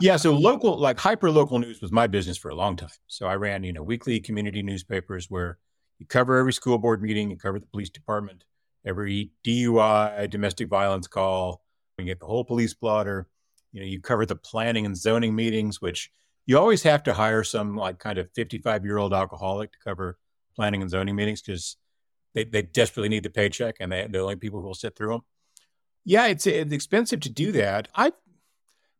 yeah, so local, like hyper local news was my business for a long time. So I ran, you know, weekly community newspapers where you cover every school board meeting, you cover the police department, every DUI, domestic violence call, you get the whole police blotter. You know, you cover the planning and zoning meetings, which you always have to hire some like kind of 55 year old alcoholic to cover planning and zoning meetings because they, they desperately need the paycheck and they, they're the only people who will sit through them. Yeah, it's, it's expensive to do that. I,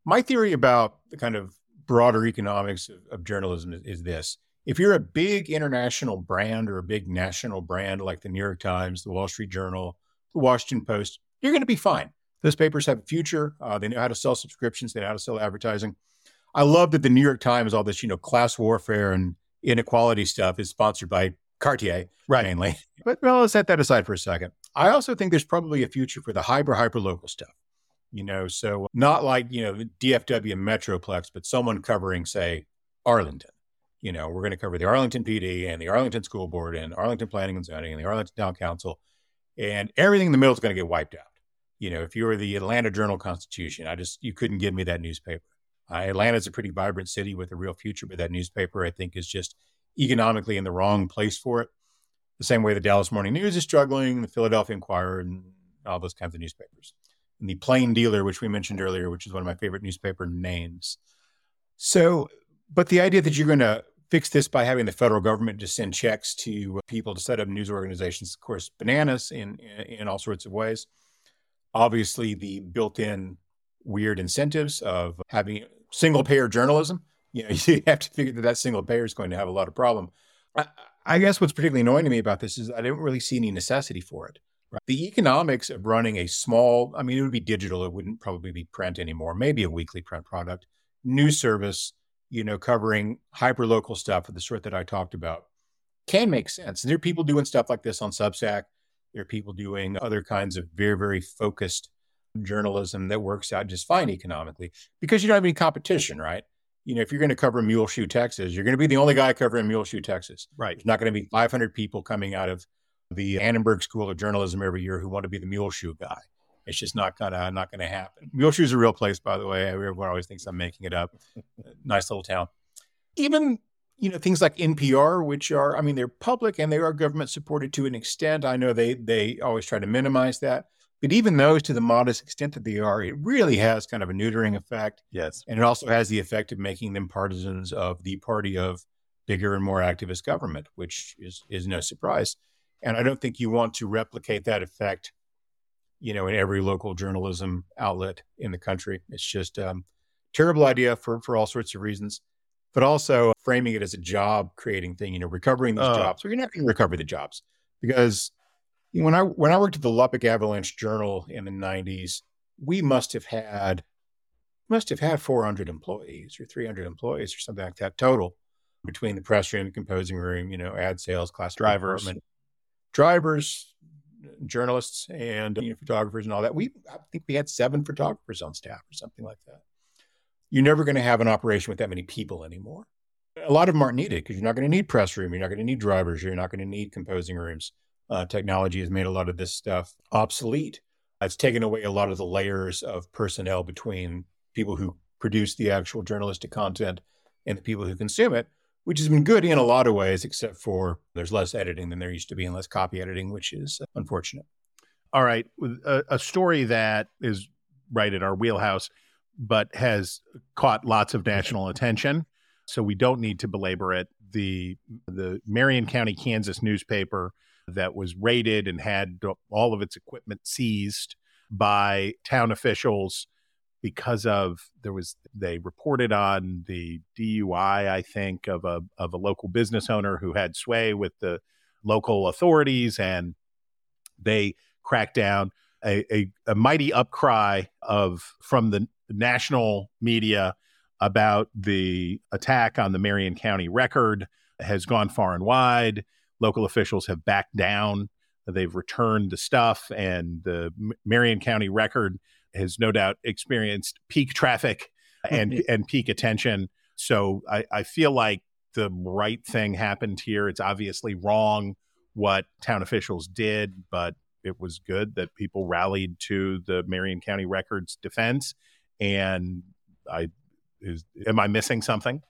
my theory about the kind of broader economics of, of journalism is, is this. If you're a big international brand or a big national brand like the New York Times, the Wall Street Journal, the Washington Post, you're going to be fine. Those papers have a future. Uh, they know how to sell subscriptions. They know how to sell advertising. I love that the New York Times, all this, you know, class warfare and inequality stuff is sponsored by Cartier, right. mainly. But well, let's set that aside for a second. I also think there's probably a future for the hyper, hyper local stuff. You know, so not like, you know, DFW Metroplex, but someone covering, say, Arlington. You know, we're going to cover the Arlington PD and the Arlington School Board and Arlington Planning and Zoning and the Arlington Town Council. And everything in the middle is going to get wiped out. You know, if you were the Atlanta Journal Constitution, I just, you couldn't give me that newspaper. Uh, Atlanta is a pretty vibrant city with a real future, but that newspaper, I think, is just economically in the wrong place for it. The same way the Dallas Morning News is struggling, the Philadelphia Inquirer, and all those kinds of newspapers. And the Plain Dealer, which we mentioned earlier, which is one of my favorite newspaper names. So, but the idea that you're going to fix this by having the federal government just send checks to people to set up news organizations, of course, bananas in, in, all sorts of ways. Obviously, the built in weird incentives of having single payer journalism, you know, you have to figure that that single payer is going to have a lot of problem. I, I guess what's particularly annoying to me about this is I didn't really see any necessity for it. Right? The economics of running a small, I mean, it would be digital. It wouldn't probably be print anymore, maybe a weekly print product, news service, you know, covering hyper local stuff of the sort that I talked about can make sense. And there are people doing stuff like this on Substack. There are people doing other kinds of very, very focused journalism that works out just fine economically because you don't have any competition, right? You know, if you're going to cover Muleshoe, Texas, you're going to be the only guy covering Muleshoe, Texas.
Right.
There's not going to be 500 people coming out of the Annenberg School of Journalism every year who want to be the Muleshoe guy. It's just not gonna uh, not gonna happen. Muleshoe is a real place, by the way. Everyone always thinks I'm making it up. Uh, nice little town. Even you know things like NPR, which are I mean they're public and they are government supported to an extent. I know they they always try to minimize that. But even those, to the modest extent that they are, it really has kind of a neutering effect.
Yes.
And it also has the effect of making them partisans of the party of bigger and more activist government, which is, is no surprise. And I don't think you want to replicate that effect you know, in every local journalism outlet in the country. It's just um, terrible idea for for all sorts of reasons, but also framing it as a job creating thing. You know, recovering these
Oh.
jobs. We're not going to recover the jobs because you know, when I when I worked at the Lubbock Avalanche Journal in the '90s, we must have had must have had 400 employees or 300 employees or something like that total between the press room, the composing room, you know, ad sales, class
Drivers.
drivers, journalists, and you know, photographers and all that. We I think we had seven photographers on staff or something like that. You're never going to have an operation with that many people anymore. A lot of them aren't needed because you're not going to need press room, you're not going to need drivers, you're not going to need composing rooms. Uh, technology has made a lot of this stuff obsolete. It's taken away a lot of the layers of personnel between people who produce the actual journalistic content and the people who consume it, which has been good in a lot of ways, except for there's less editing than there used to be and less copy editing, which is unfortunate.
All right, a, a story that is right at our wheelhouse, but has caught lots of national attention, so we don't need to belabor it. The the Marion County, Kansas newspaper that was raided and had all of its equipment seized by town officials because of there was they reported on the DUI I think of a of a local business owner who had sway with the local authorities and they cracked down a, a, a mighty upcry of from the national media about the attack on the Marion County record has gone far and wide. Local officials have backed down. They've returned the stuff, and the Marion County record has no doubt experienced peak traffic and and peak attention. So I, I feel like the right thing happened here. It's obviously wrong what town officials did, but it was good that people rallied to the Marion County Records defense. And I is am I missing something?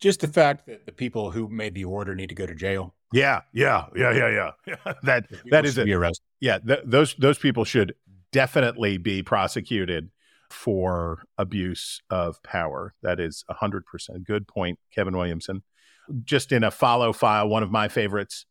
Just the fact that the people who made the order need to go to jail.
Yeah, yeah, yeah, yeah, yeah. that that is it.
be arrested.
Yeah, th- those those people should definitely be prosecuted for abuse of power. That is hundred percent good point, Kevin Williamson. Just in a follow file, one of my favorites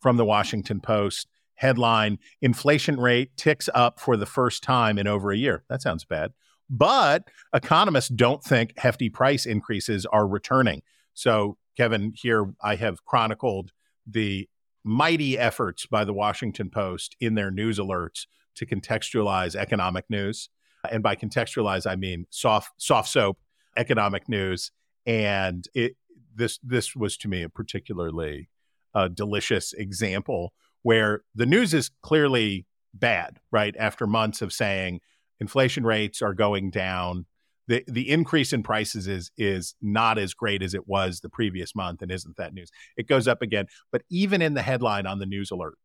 from the Washington Post headline: Inflation rate ticks up for the first time in over a year. That sounds bad, but economists don't think hefty price increases are returning. So, Kevin, here I have chronicled the mighty efforts by the Washington Post in their news alerts to contextualize economic news. And by contextualize, I mean soft soft soap economic news. And it this this was to me a particularly uh, delicious example where the news is clearly bad, right? After months of saying inflation rates are going down, the the increase in prices is is not as great as it was the previous month, and isn't that news? It goes up again, but even in the headline on the news alert,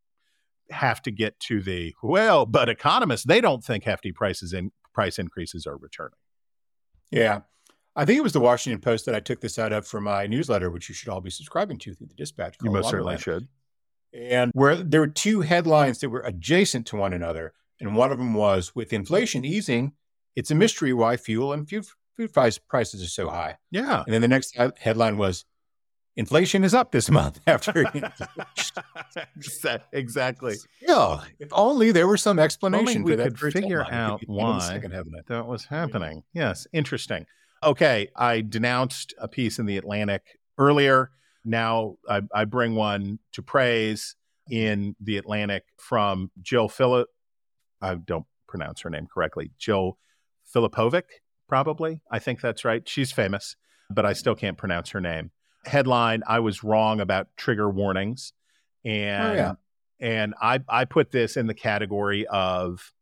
have to get to the well, but economists they don't think hefty prices in price increases are returning.
Yeah. I think it was the Washington Post that I took this out of for my newsletter, which you should all be subscribing to through the dispatch.
You most certainly should.
And where there were two headlines that were adjacent to one another. And one of them was with inflation easing, it's a mystery why fuel and food, food price prices are so high.
Yeah.
And then the next headline was inflation is up this month after.
exactly.
yeah, if only there were some
Only
explanation
we
for
could figure out
could be handled in the
why that was happening. Yes, interesting. Okay, I denounced a piece in the Atlantic earlier. Now I, I bring one to praise in the Atlantic from Jill Philip. I don't pronounce her name correctly. Jill Filipovic, probably. I think that's right. She's famous, but I still can't pronounce her name. Headline: I was wrong about trigger warnings, oh, and
yeah.
and I I put this in the category of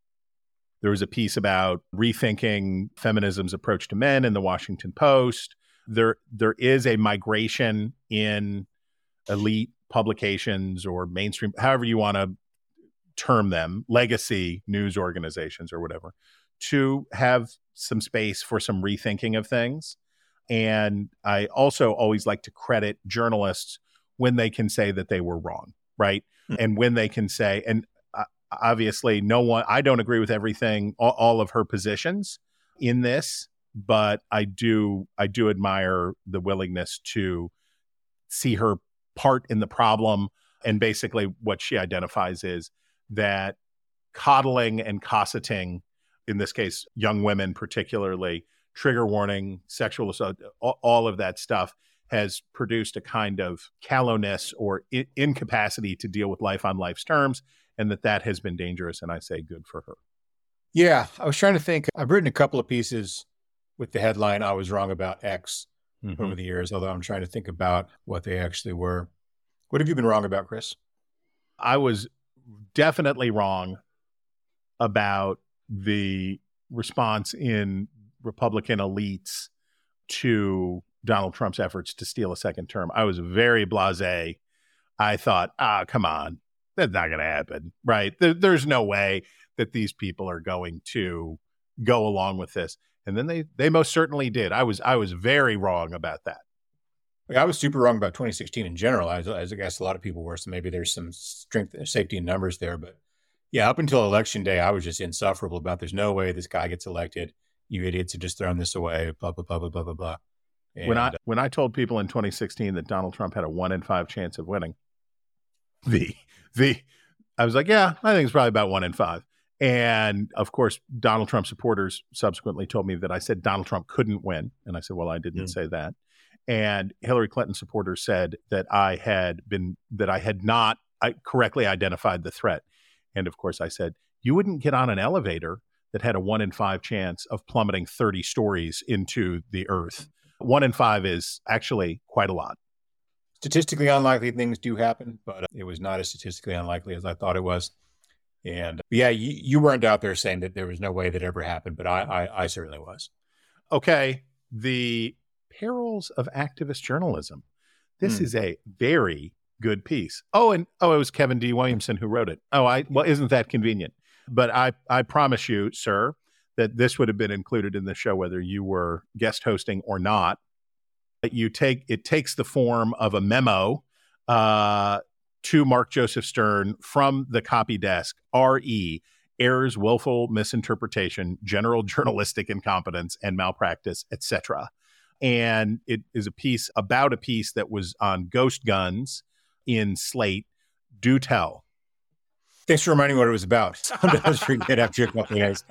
there was a piece about rethinking feminism's approach to men in the Washington Post. There there is a migration in elite publications or mainstream, however you want to term them, legacy news organizations or whatever, to have some space for some rethinking of things. And I also always like to credit journalists when they can say that they were wrong, right? And when they can say, and uh, obviously, no one, I don't agree with everything, all, all of her positions in this, but I do, I do admire the willingness to see her part in the problem. And basically, what she identifies is that coddling and cosseting, in this case, young women particularly, trigger warning, sexual assault, all, of that stuff has produced a kind of callowness or I- incapacity to deal with life on life's terms, and that that has been dangerous. And I say good for her.
Yeah, I was trying to think. I've written a couple of pieces with the headline "I was wrong about X"
Mm-hmm.
over the years, although I'm trying to think about what they actually were. What have you been wrong about, Chris?
I was definitely wrong about the response in Republican elites to Donald Trump's efforts to steal a second term. I was very blase. I thought, ah, come on, that's not going to happen, right? There, there's no way that these people are going to go along with this. And then they they most certainly did. I was I was very wrong about that.
I was super wrong about 2016 in general, as I guess a lot of people were. So maybe there's some strength, safety in numbers there. But yeah, up until election day, I was just insufferable about there's no way this guy gets elected. You idiots are just throwing this away. Blah blah blah blah blah blah blah. And,
when I
uh,
when I told people in 2016 that Donald Trump had a one in five chance of winning, the the I was like, yeah, I think it's probably about one in five. And of course, Donald Trump supporters subsequently told me that I said Donald Trump couldn't win, and I said, well, I didn't
Mm.
say that. And Hillary Clinton supporters said that I had been that I had not I correctly identified the threat. And of course, I said you wouldn't get on an elevator that had a one in five chance of plummeting 30 stories into the earth. One in five is actually quite a lot.
statistically unlikely things do happen, but uh, it was not as statistically unlikely as I thought it was. And yeah, you, you weren't out there saying that there was no way that ever happened, but I, I, I certainly was.
Okay, the perils of activist journalism. This
Hmm.
is a very good piece. Oh, and oh, it was Kevin D. Williamson who wrote it. Oh, I well, isn't that convenient? But I I promise you, sir, that this would have been included in the show whether you were guest hosting or not. You take it takes the form of a memo uh, to Mark Joseph Stern from the copy desk. R.E. Errors, willful misinterpretation, general journalistic incompetence, and malpractice, etc. And it is a piece about a piece that was on ghost guns in Slate. Do tell.
Thanks for reminding me what it was about. Sometimes forget after a couple days.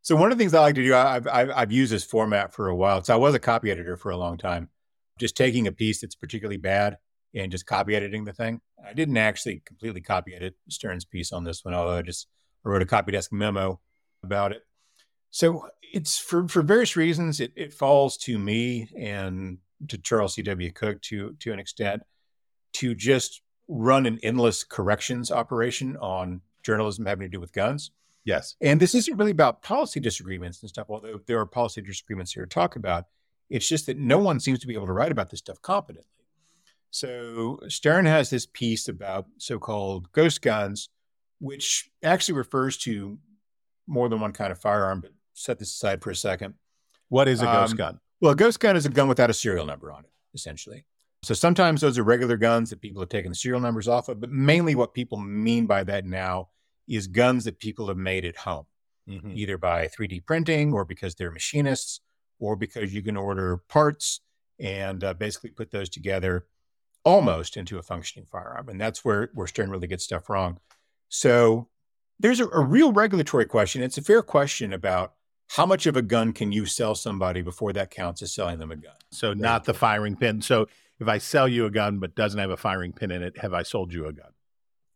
So one of the things I like to do, I've, I've, I've used this format for a while. So I was a copy editor for a long time, just taking a piece that's particularly bad and just copy editing the thing. I didn't actually completely copy edit Stern's piece on this one, although I just wrote a copy desk memo about it. So it's for, for various reasons, it, it falls to me and to Charles C.W. Cook to, to an extent to just run an endless corrections operation on journalism having to do with guns.
Yes.
And this isn't really about policy disagreements and stuff, although there are policy disagreements here to talk about. It's just that no one seems to be able to write about this stuff competently. So Stern has this piece about so called ghost guns, which actually refers to more than one kind of firearm, but set this aside for a second.
What is a ghost
Um,
gun?
Well, a ghost gun is a gun without a serial number on it, essentially. So sometimes those are regular guns that people have taken the serial numbers off of, but mainly what people mean by that now is guns that people have made at home,
Mhm.
either by 3D printing or because they're machinists or because you can order parts and uh, basically put those together almost into a functioning firearm. And that's where, where Stern really gets stuff wrong. So there's a, a real regulatory question. It's a fair question about how much of a gun can you sell somebody before that counts as selling them a gun?
So not the firing pin. So if I sell you a gun but doesn't have a firing pin in it, have I sold you a gun?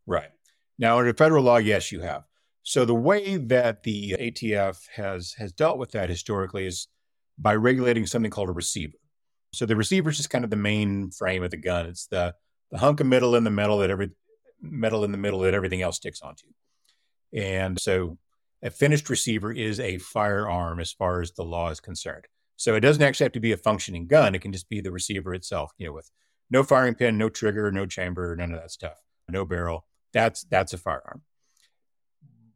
Right. Now, under federal law, yes, you have. So the way that the ATF has has dealt with that historically is by regulating something called a receiver. So the receiver is just kind of the main frame of the gun. It's the the hunk of metal in the metal that every metal in the middle that everything else sticks onto. And so a finished receiver is a firearm as far as the law is concerned. So it doesn't actually have to be a functioning gun. It can just be the receiver itself, you know, with no firing pin, no trigger, no chamber, none of that stuff, no barrel. That's that's a firearm.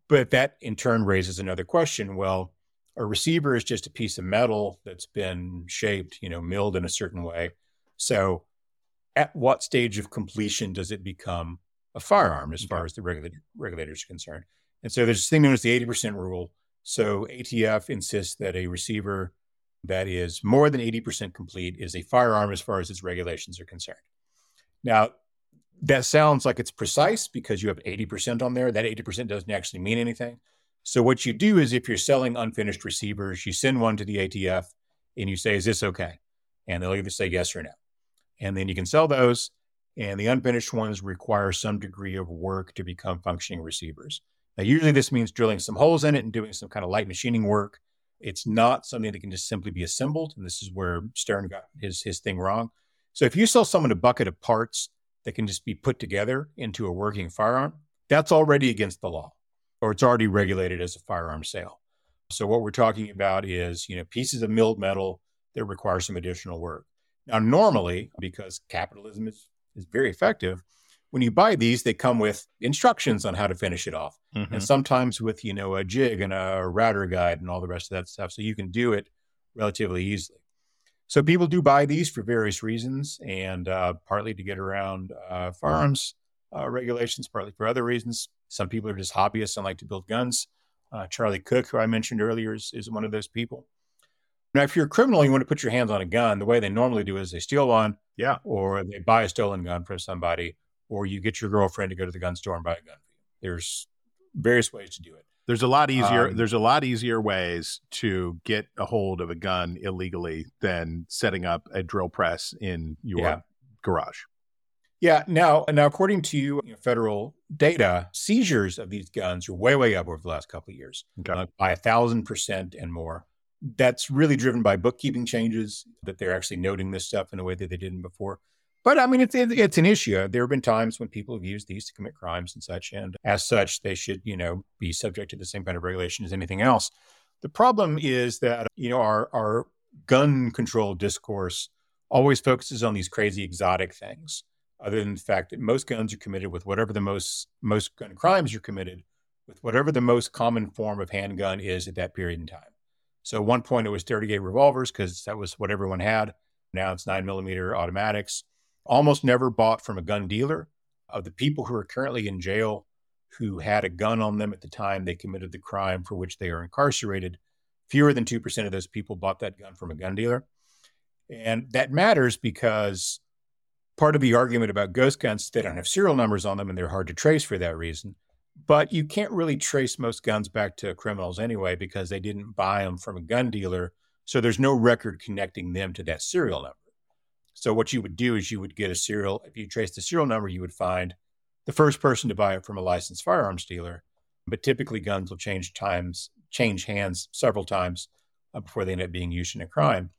But that in turn raises another question. Well, a receiver is just a piece of metal that's been shaped, you know, milled in a certain way. So at what stage of completion does it become a firearm as mm-hmm. far as the regula- regulators are concerned? And so there's this thing known as the 80% rule. So ATF insists that a receiver that is more than 80% complete is a firearm as far as its regulations are concerned. Now, that sounds like it's precise because you have 80% on there. That 80% doesn't actually mean anything. So what you do is if you're selling unfinished receivers, you send one to the ATF and you say, is this okay? And they'll either say yes or no. And then you can sell those. And the unfinished ones require some degree of work to become functioning receivers. Now, usually this means drilling some holes in it and doing some kind of light machining work. It's not something that can just simply be assembled. And this is where Stern got his, his thing wrong. So if you sell someone a bucket of parts that can just be put together into a working firearm, that's already against the law or it's already regulated as a firearm sale. So what we're talking about is, you know, pieces of milled metal that require some additional work. Now, normally, because capitalism is, is very effective, when you buy these, they come with instructions on how to finish it off.
Mhm.
And sometimes with, you know, a jig and a router guide and all the rest of that stuff. So you can do it relatively easily. So people do buy these for various reasons and uh, partly to get around uh, firearms uh, regulations, partly for other reasons. Some people are just hobbyists and like to build guns. Uh, Charlie Cook, who I mentioned earlier, is, is one of those people. Now, if you're a criminal, you want to put your hands on a gun. The way they normally do is they steal one,
Yeah.
or they buy a stolen gun from somebody, or you get your girlfriend to go to the gun store and buy a gun for you. There's various ways to do it.
There's a lot easier.
Um,
there's a lot easier ways to get a hold of a gun illegally than setting up a drill press in your
Yeah.
garage.
Yeah. Now, now, according to you know, federal data, seizures of these guns are way, way up over the last couple of years,
Okay.
uh, by a thousand percent and more. That's really driven by bookkeeping changes that they're actually noting this stuff in a way that they didn't before. But I mean, it's it's an issue. Uh, there have been times when people have used these to commit crimes and such, and as such, they should you know be subject to the same kind of regulation as anything else. The problem is that you know our our gun control discourse always focuses on these crazy exotic things other than the fact that most guns are committed with whatever the most most gun crimes are committed with whatever the most common form of handgun is at that period in time. So at one point it was 38 revolvers because that was what everyone had. Now it's nine millimeter automatics. Almost never bought from a gun dealer. Of the people who are currently in jail who had a gun on them at the time they committed the crime for which they are incarcerated, fewer than 2% of those people bought that gun from a gun dealer. And that matters because part of the argument about ghost guns, they don't have serial numbers on them and they're hard to trace for that reason. But you can't really trace most guns back to criminals anyway because they didn't buy them from a gun dealer. So there's no record connecting them to that serial number. So what you would do is you would get a serial. If you trace the serial number, you would find the first person to buy it from a licensed firearms dealer. But typically, guns will change times, change hands several times uh, before they end up being used in a crime.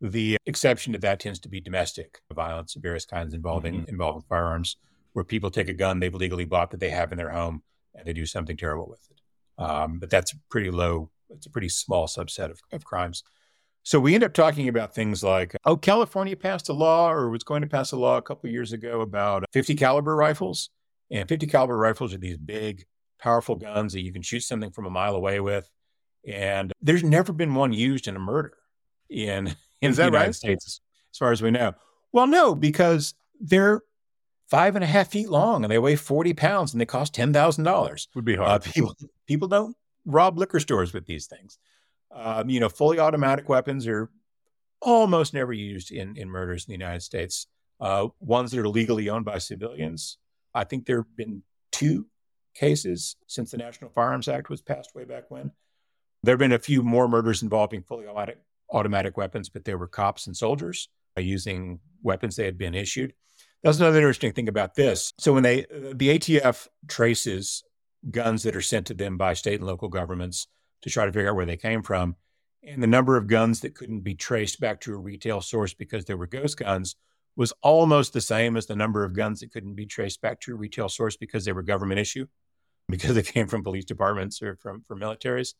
The exception to that tends to be domestic violence of various kinds involving involving firearms, where people take a gun they've legally bought that they have in their home and they do something terrible with it. Um, but that's pretty low. It's a pretty small subset of, of crimes. So we end up talking about things like, oh, California passed a law or was going to pass a law a couple of years ago about 50 caliber rifles. And 50 caliber rifles are these big, powerful guns that you can shoot something from a mile away with. And there's never been one used in a murder in, in the United
right?
States, as far as we know. Well, no, because they're five and a half feet long and they weigh 40 pounds and they cost $10,000.
Would be
Uh,
hard.
people people don't rob liquor stores with these things. Um, you know, fully automatic weapons are almost never used in in murders in the United States. Uh, ones that are legally owned by civilians, I think there have been two cases since the National Firearms Act was passed way back when. There have been a few more murders involving fully automatic automatic weapons, but they were cops and soldiers uh, using weapons they had been issued. That's another interesting thing about this. So when they the ATF traces guns that are sent to them by state and local governments to try to figure out where they came from, and the number of guns that couldn't be traced back to a retail source because they were ghost guns was almost the same as the number of guns that couldn't be traced back to a retail source because they were government issue, because they came from police departments or from from militaries.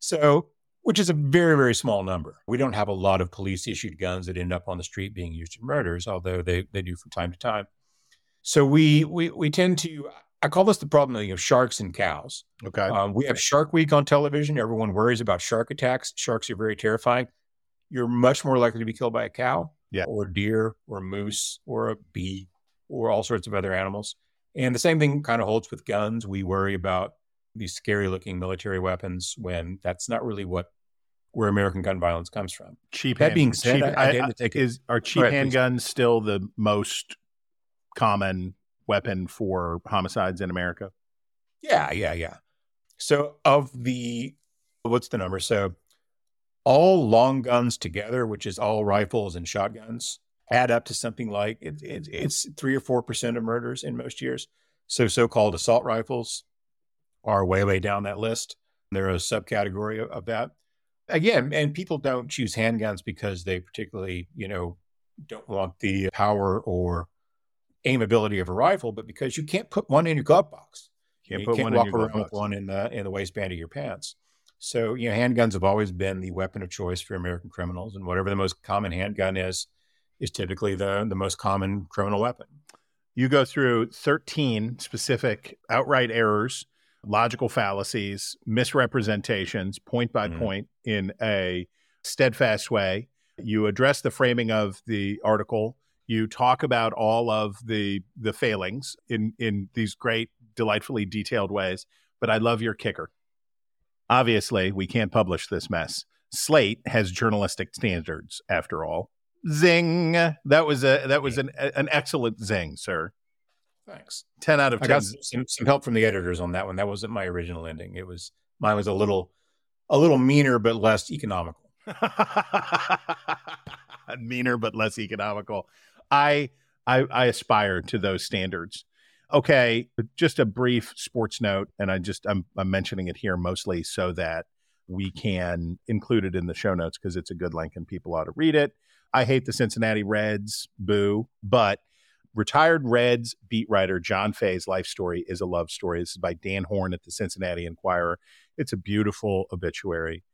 So, which is a very very small number. We don't have a lot of police issued guns that end up on the street being used in murders, although they they do from time to time. So we we we tend to I call this the problem of sharks and cows.
okay.
Um, we have Shark Week on television. Everyone worries about shark attacks. Sharks are very terrifying. You're much more likely to be killed by a cow,
Yeah.
or deer, or a moose, or a bee, or all sorts of other animals. And the same thing kind of holds with guns. We worry about these scary looking military weapons when that's not really what where American gun violence comes from.
cheap.
that
hand-
being said,
cheap-
I- I tend to take it-
is are cheap handguns still the most common weapon for homicides in America?
Yeah, yeah, yeah. So of the what's the number? So all long guns together, which is all rifles and shotguns, add up to something like it, it, it's three or four percent of murders in most years. So so-called assault rifles are way way down that list. They're a subcategory of, of that. Again, and people don't choose handguns because they particularly, you know, don't want the power or aim ability of a rifle, but because you can't put one in your glove box.
Can't
you
put
can't
one in your
around with one in the in the waistband of your pants. So you know, handguns have always been the weapon of choice for American criminals, and whatever the most common handgun is, is typically the the most common criminal weapon.
You go through 13 specific outright errors, logical fallacies, misrepresentations, point by
Mhm.
point, in a steadfast way. You address the framing of the article. You talk about all of the the failings in in these great, delightfully detailed ways. But I love your kicker. Obviously, we can't publish this mess. Slate has journalistic standards, after all. Zing! That was a that was an an excellent zing, sir.
Thanks.
Ten out of ten.
I
ten.
got some, some help from the editors on that one. That wasn't my original ending. It was mine was a little a little meaner but less economical.
Meaner but less economical. I, I I aspire to those standards. Okay, just a brief sports note, and I just I'm I'm mentioning it here mostly so that we can include it in the show notes because it's a good link and people ought to read it. I hate the Cincinnati Reds, boo, but retired Reds beat writer John Fay's life story is a love story. This is by Dan Horn at the Cincinnati Enquirer. It's a beautiful obituary.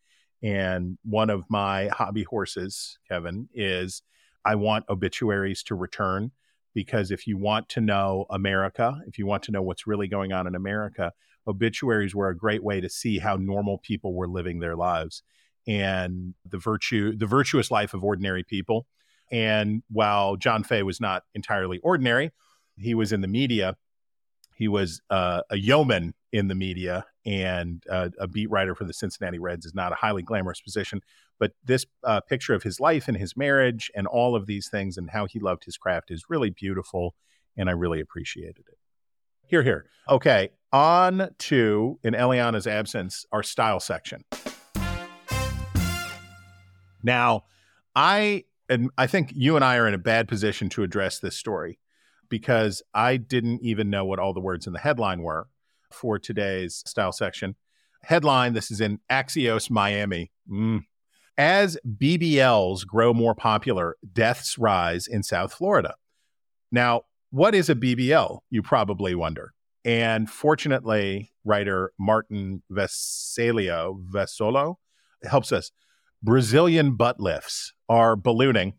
And one of my hobby horses, Kevin, is I want obituaries to return because if you want to know America, if you want to know what's really going on in America, obituaries were a great way to see how normal people were living their lives and the virtue the virtuous life of ordinary people. And while John Fay was not entirely ordinary, he was in the media. He was uh, a yeoman in the media and uh, a beat writer for the Cincinnati Reds is not a highly glamorous position. But this uh, picture of his life and his marriage and all of these things and how he loved his craft is really beautiful. And I really appreciated it. Here, here. Okay. On to, in Eliana's absence, our style section. Now, I and I think you and I are in a bad position to address this story because I didn't even know what all the words in the headline were for today's style section. Headline this is in Axios Miami. Mm. As BBLs grow more popular, deaths rise in South Florida. Now, what is a BBL? You probably wonder. And fortunately, writer Martin Vesalio Vassolo helps us. Brazilian butt lifts are ballooning.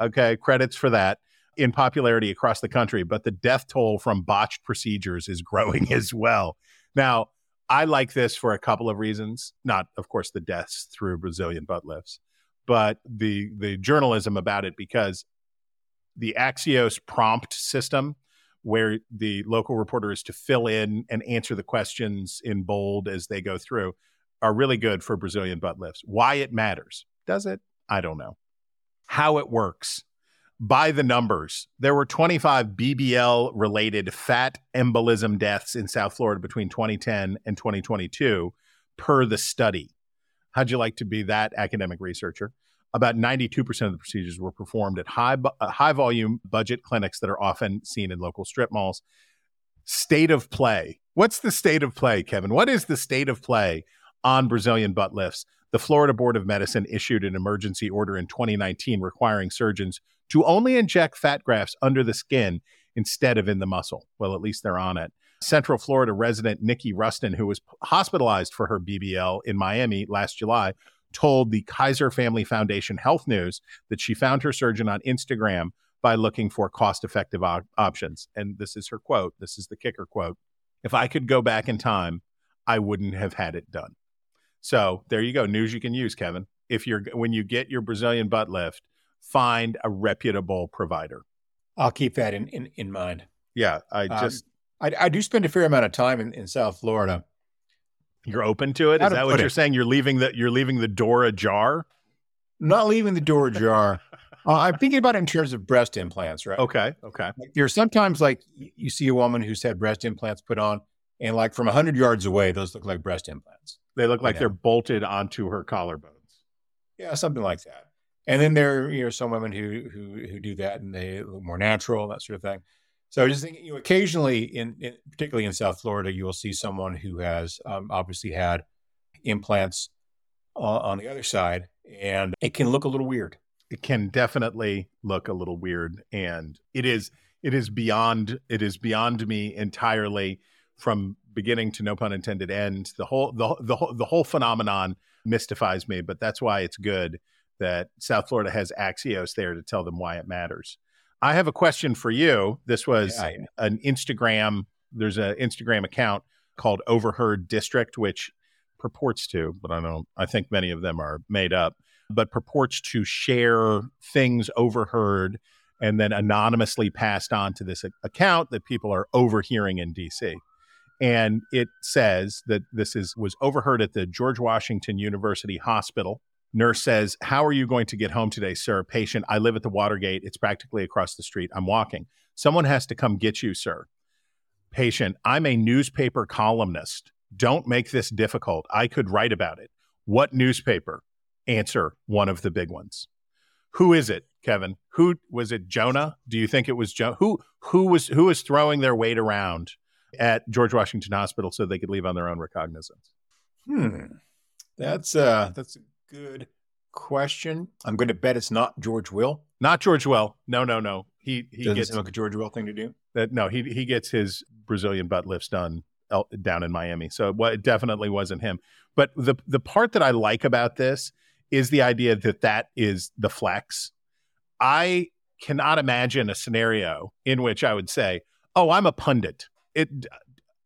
Okay, credits for that in popularity across the country, but the death toll from botched procedures is growing as well. Now, I like this for a couple of reasons. Not, of course, the deaths through Brazilian butt lifts, but the the journalism about it because the Axios prompt system, where the local reporter is to fill in and answer the questions in bold as they go through, are really good for Brazilian butt lifts. Why it matters? Does it? I don't know. How it works by the numbers, there were 25 BBL related fat embolism deaths in South Florida between 2010 and 2022 per the study. How'd you like to be that academic researcher? About 92% of the procedures were performed at high, uh, high volume budget clinics that are often seen in local strip malls. State of play. What's the state of play, Kevin? What is the state of play on Brazilian butt lifts? The Florida Board of Medicine issued an emergency order in 2019 requiring surgeons to only inject fat grafts under the skin instead of in the muscle. Well, at least they're on it. Central Florida resident Nikki Rustin, who was hospitalized for her BBL in Miami last July, told the Kaiser Family Foundation Health News that she found her surgeon on Instagram by looking for cost effective op- options. And this is her quote. This is the kicker quote. If I could go back in time, I wouldn't have had it done. So there you go. News you can use, Kevin. If you're when you get your Brazilian butt lift, find a reputable provider.
I'll keep that in in, in mind.
Yeah, I
Um,
just
I, I do spend a fair amount of time in, in South Florida.
you're open to it. Is that what you're
it?
saying? You're leaving the you're leaving the door ajar.
Not leaving the door ajar, Uh, I'm thinking about it in terms of breast implants, right?
Okay. Okay.
There's sometimes like you see a woman who's had breast implants put on, and like from 100 yards away, those look like breast implants.
They look like they're bolted onto her collarbones.
Yeah, something like that. And then there, you know, some women who who who do that and they look more natural, that sort of thing. So I just think, you know, occasionally in, in particularly in South Florida, you will see someone who has um, obviously had implants uh, on the other side, and it can look a little weird.
It can definitely look a little weird, and it is it is beyond it is beyond me entirely from beginning to no pun intended end. The whole the the whole the whole phenomenon mystifies me, but that's why it's good that South Florida has Axios there to tell them why it matters. I have a question for you. This was
Yeah, yeah.
an Instagram. There's an Instagram account called Overheard District, which purports to, but I don't. I think many of them are made up, but purports to share things overheard and then anonymously passed on to this account that people are overhearing in DC. And it says that this is was overheard at the George Washington University Hospital. Nurse says, "How are you going to get home today, sir? Patient, I live at the Watergate. It's practically across the street. I'm walking. Someone has to come get you, sir." Patient, I'm a newspaper columnist. Don't make this difficult. I could write about it. What newspaper? Answer, one of the big ones. Who is it, Kevin? Who was it? Jonah? Do you think it was Jonah? Who who was who was throwing their weight around at George Washington Hospital so they could leave on their own recognizance?
Hmm, that's uh that's good question. I'm going to bet it's not George Will.
Not George Will. No, no, no. He he
Doesn't
gets
seem like a George Will thing to do.
that. No, he he gets his Brazilian butt lifts done down in Miami. So it definitely wasn't him. But the the part that I like about this is the idea that that is the flex. I cannot imagine a scenario in which I would say, "Oh, I'm a pundit. It,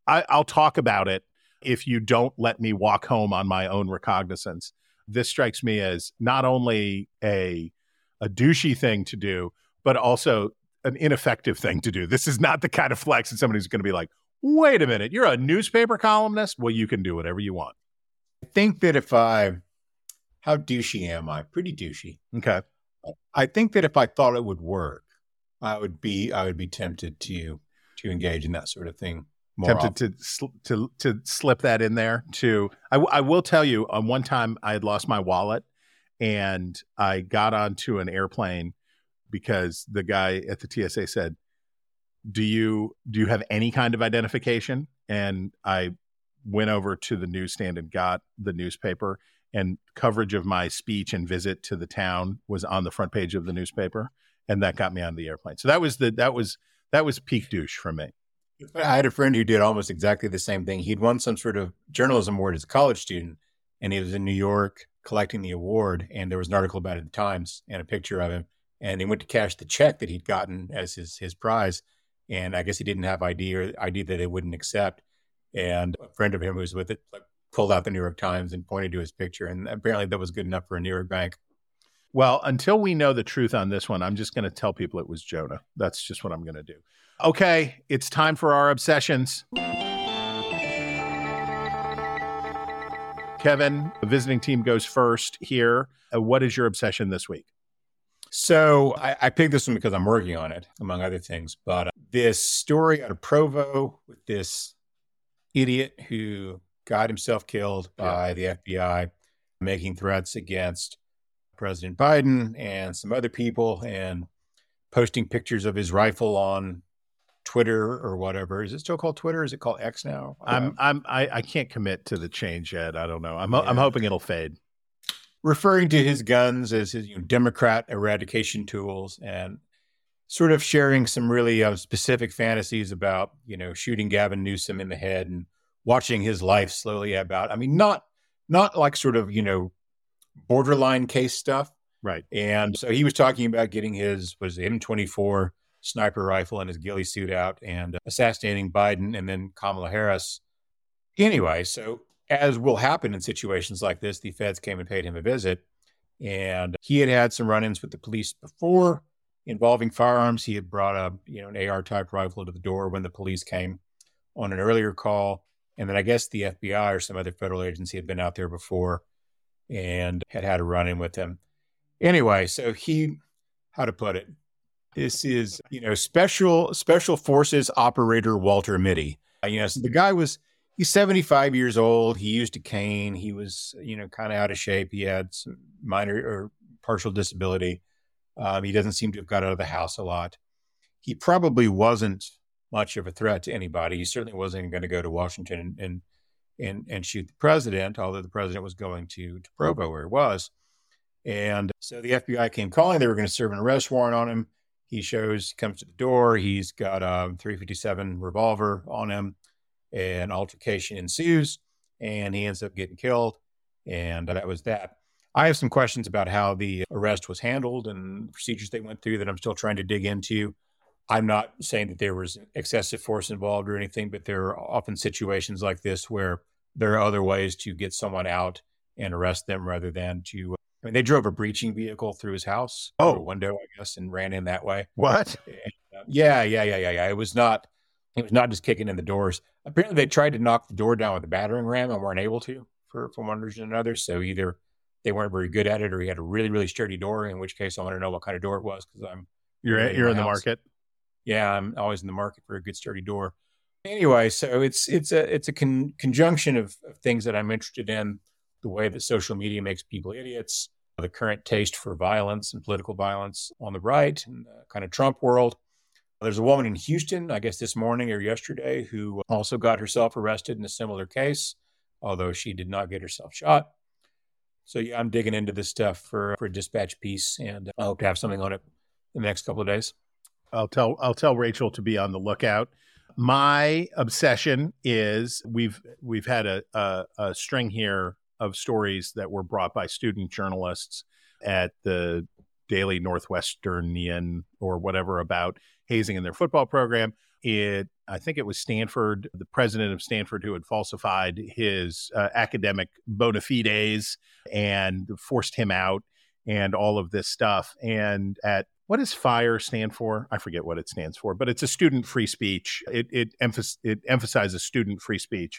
I, I'll talk about it if you don't let me walk home on my own recognizance." This strikes me as not only a a douchey thing to do, but also an ineffective thing to do. This is not the kind of flex that somebody's going to be like, "Wait a minute, you're a newspaper columnist. Well, you can do whatever you want."
I think that if I, how douchey am I? Pretty douchey.
Okay.
I think that if I thought it would work, I would be I would be tempted to to engage in that sort of thing. More
tempted to sl- to to slip that in there too. I, w- I will tell you, on one time I had lost my wallet, and I got onto an airplane because the guy at the TSA said, "Do you do you have any kind of identification?" And I went over to the newsstand and got the newspaper, and coverage of my speech and visit to the town was on the front page of the newspaper, and that got me on the airplane. So that was the that was that was peak douche for me.
I had a friend who did almost exactly the same thing. He'd won some sort of journalism award as a college student, and he was in New York collecting the award. And there was an article about it in the Times and a picture of him. And he went to cash the check that he'd gotten as his his prize. And I guess he didn't have ID or ID that they wouldn't accept. And a friend of him who was with it like, pulled out the New York Times and pointed to his picture. And apparently that was good enough for a New York bank.
Well, until we know the truth on this one, I'm just going to tell people it was Jonah. That's just what I'm going to do. Okay, it's time for our obsessions. Kevin, the visiting team goes first here. Uh, what is your obsession this week?
So I, I picked this one because I'm working on it, among other things. But uh, this story out of Provo with this idiot who got himself killed by the FBI, making threats against President Biden and some other people, and posting pictures of his rifle on Twitter or whatever. Is it still called Twitter? Is it called X now?
I'm I'm I, I can't commit to the change yet. I don't know. I'm ho- I'm hoping it'll fade.
referring to his guns as his you know, Democrat eradication tools and sort of sharing some really uh, specific fantasies about you know shooting Gavin Newsom in the head and watching his life slowly ebb out. I mean, not not like sort of you know borderline case stuff.
Right.
And so he was talking about getting his was M24 sniper rifle and his ghillie suit out and assassinating Biden and then Kamala Harris. Anyway, so as will happen in situations like this, the feds came and paid him a visit, and he had had some run-ins with the police before involving firearms. He had brought a you know an AR type rifle to the door when the police came on an earlier call, and then I guess the FBI or some other federal agency had been out there before and had had a run-in with him. Anyway, so he how to put it. This is, you know, special special forces operator Walter Mitty. Uh, you know, so the guy was he's 75 years old. He used a cane. He was, you know, kind of out of shape. He had some minor or partial disability. Um, he doesn't seem to have got out of the house a lot. He probably wasn't much of a threat to anybody. He certainly wasn't going to go to Washington and, and and and shoot the president, although the president was going to to Provo where he was. And so the FBI came calling. They were going to serve an arrest warrant on him. He shows, comes to the door. He's got a 357 revolver on him. An altercation ensues, and he ends up getting killed. And that was that. I have some questions about how the arrest was handled and procedures they went through that I'm still trying to dig into. I'm not saying that there was excessive force involved or anything, but there are often situations like this where there are other ways to get someone out and arrest them rather than to. I mean, they drove a breaching vehicle through his house,
Oh.
through a window, I guess, and ran in that way.
What?
Uh, yeah, yeah, yeah, yeah, yeah. It was not. It was not just kicking in the doors. Apparently, they tried to knock the door down with a battering ram and weren't able to for for one reason or another. So either they weren't very good at it, or he had a really really sturdy door. In which case, I want to know what kind of door it was because I'm
You're you're in the
house.
market.
yeah, I'm always in the market for a good sturdy door. Anyway, so it's it's a it's a con- conjunction of, of things that I'm interested in. The way that social media makes people idiots, the current taste for violence and political violence on the right, and the kind of Trump world. There's a woman in Houston, I guess this morning or yesterday, who also got herself arrested in a similar case, although she did not get herself shot. So yeah, I'm digging into this stuff for for dispatch piece, and I hope to have something on it in the next couple of days.
I'll tell I'll tell Rachel to be on the lookout. My obsession is we've we've had a, a, a string here of stories that were brought by student journalists at the Daily Northwesternian or whatever about hazing in their football program. It I think it was Stanford, the president of Stanford, who had falsified his uh, academic bona fides and forced him out, and all of this stuff. And at what does FIRE stand for? I forget what it stands for, but it's a student free speech. It it, emphas- it emphasizes student free speech.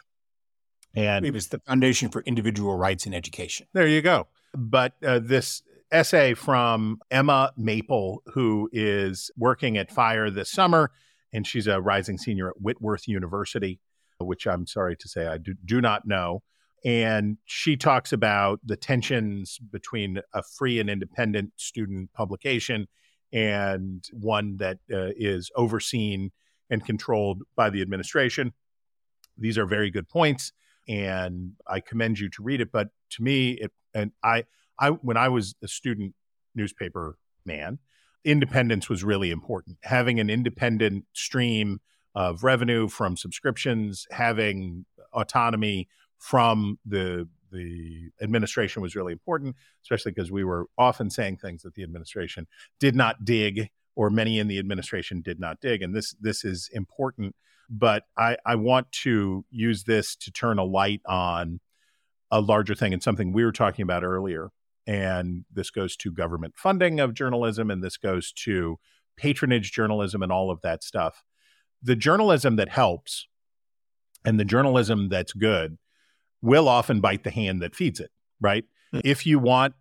And
believe it's the Foundation for Individual Rights in Education.
there you go. But uh, this essay from Emma Maple, who is working at FIRE this summer, and she's a rising senior at Whitworth University, which I'm sorry to say I do, do not know. And she talks about the tensions between a free and independent student publication and one that uh, is overseen and controlled by the administration. These are very good points, and I commend you to read it. But to me, it and I, I when I was a student newspaper man, independence was really important. Having an independent stream of revenue from subscriptions, having autonomy from the the administration was really important, especially because we were often saying things that the administration did not dig, or many in the administration did not dig. And this this is important. But I, I want to use this to turn a light on a larger thing and something we were talking about earlier. And this goes to government funding of journalism, and this goes to patronage journalism and all of that stuff. The journalism that helps and the journalism that's good will often bite the hand that feeds it, right? Hmm. If you want,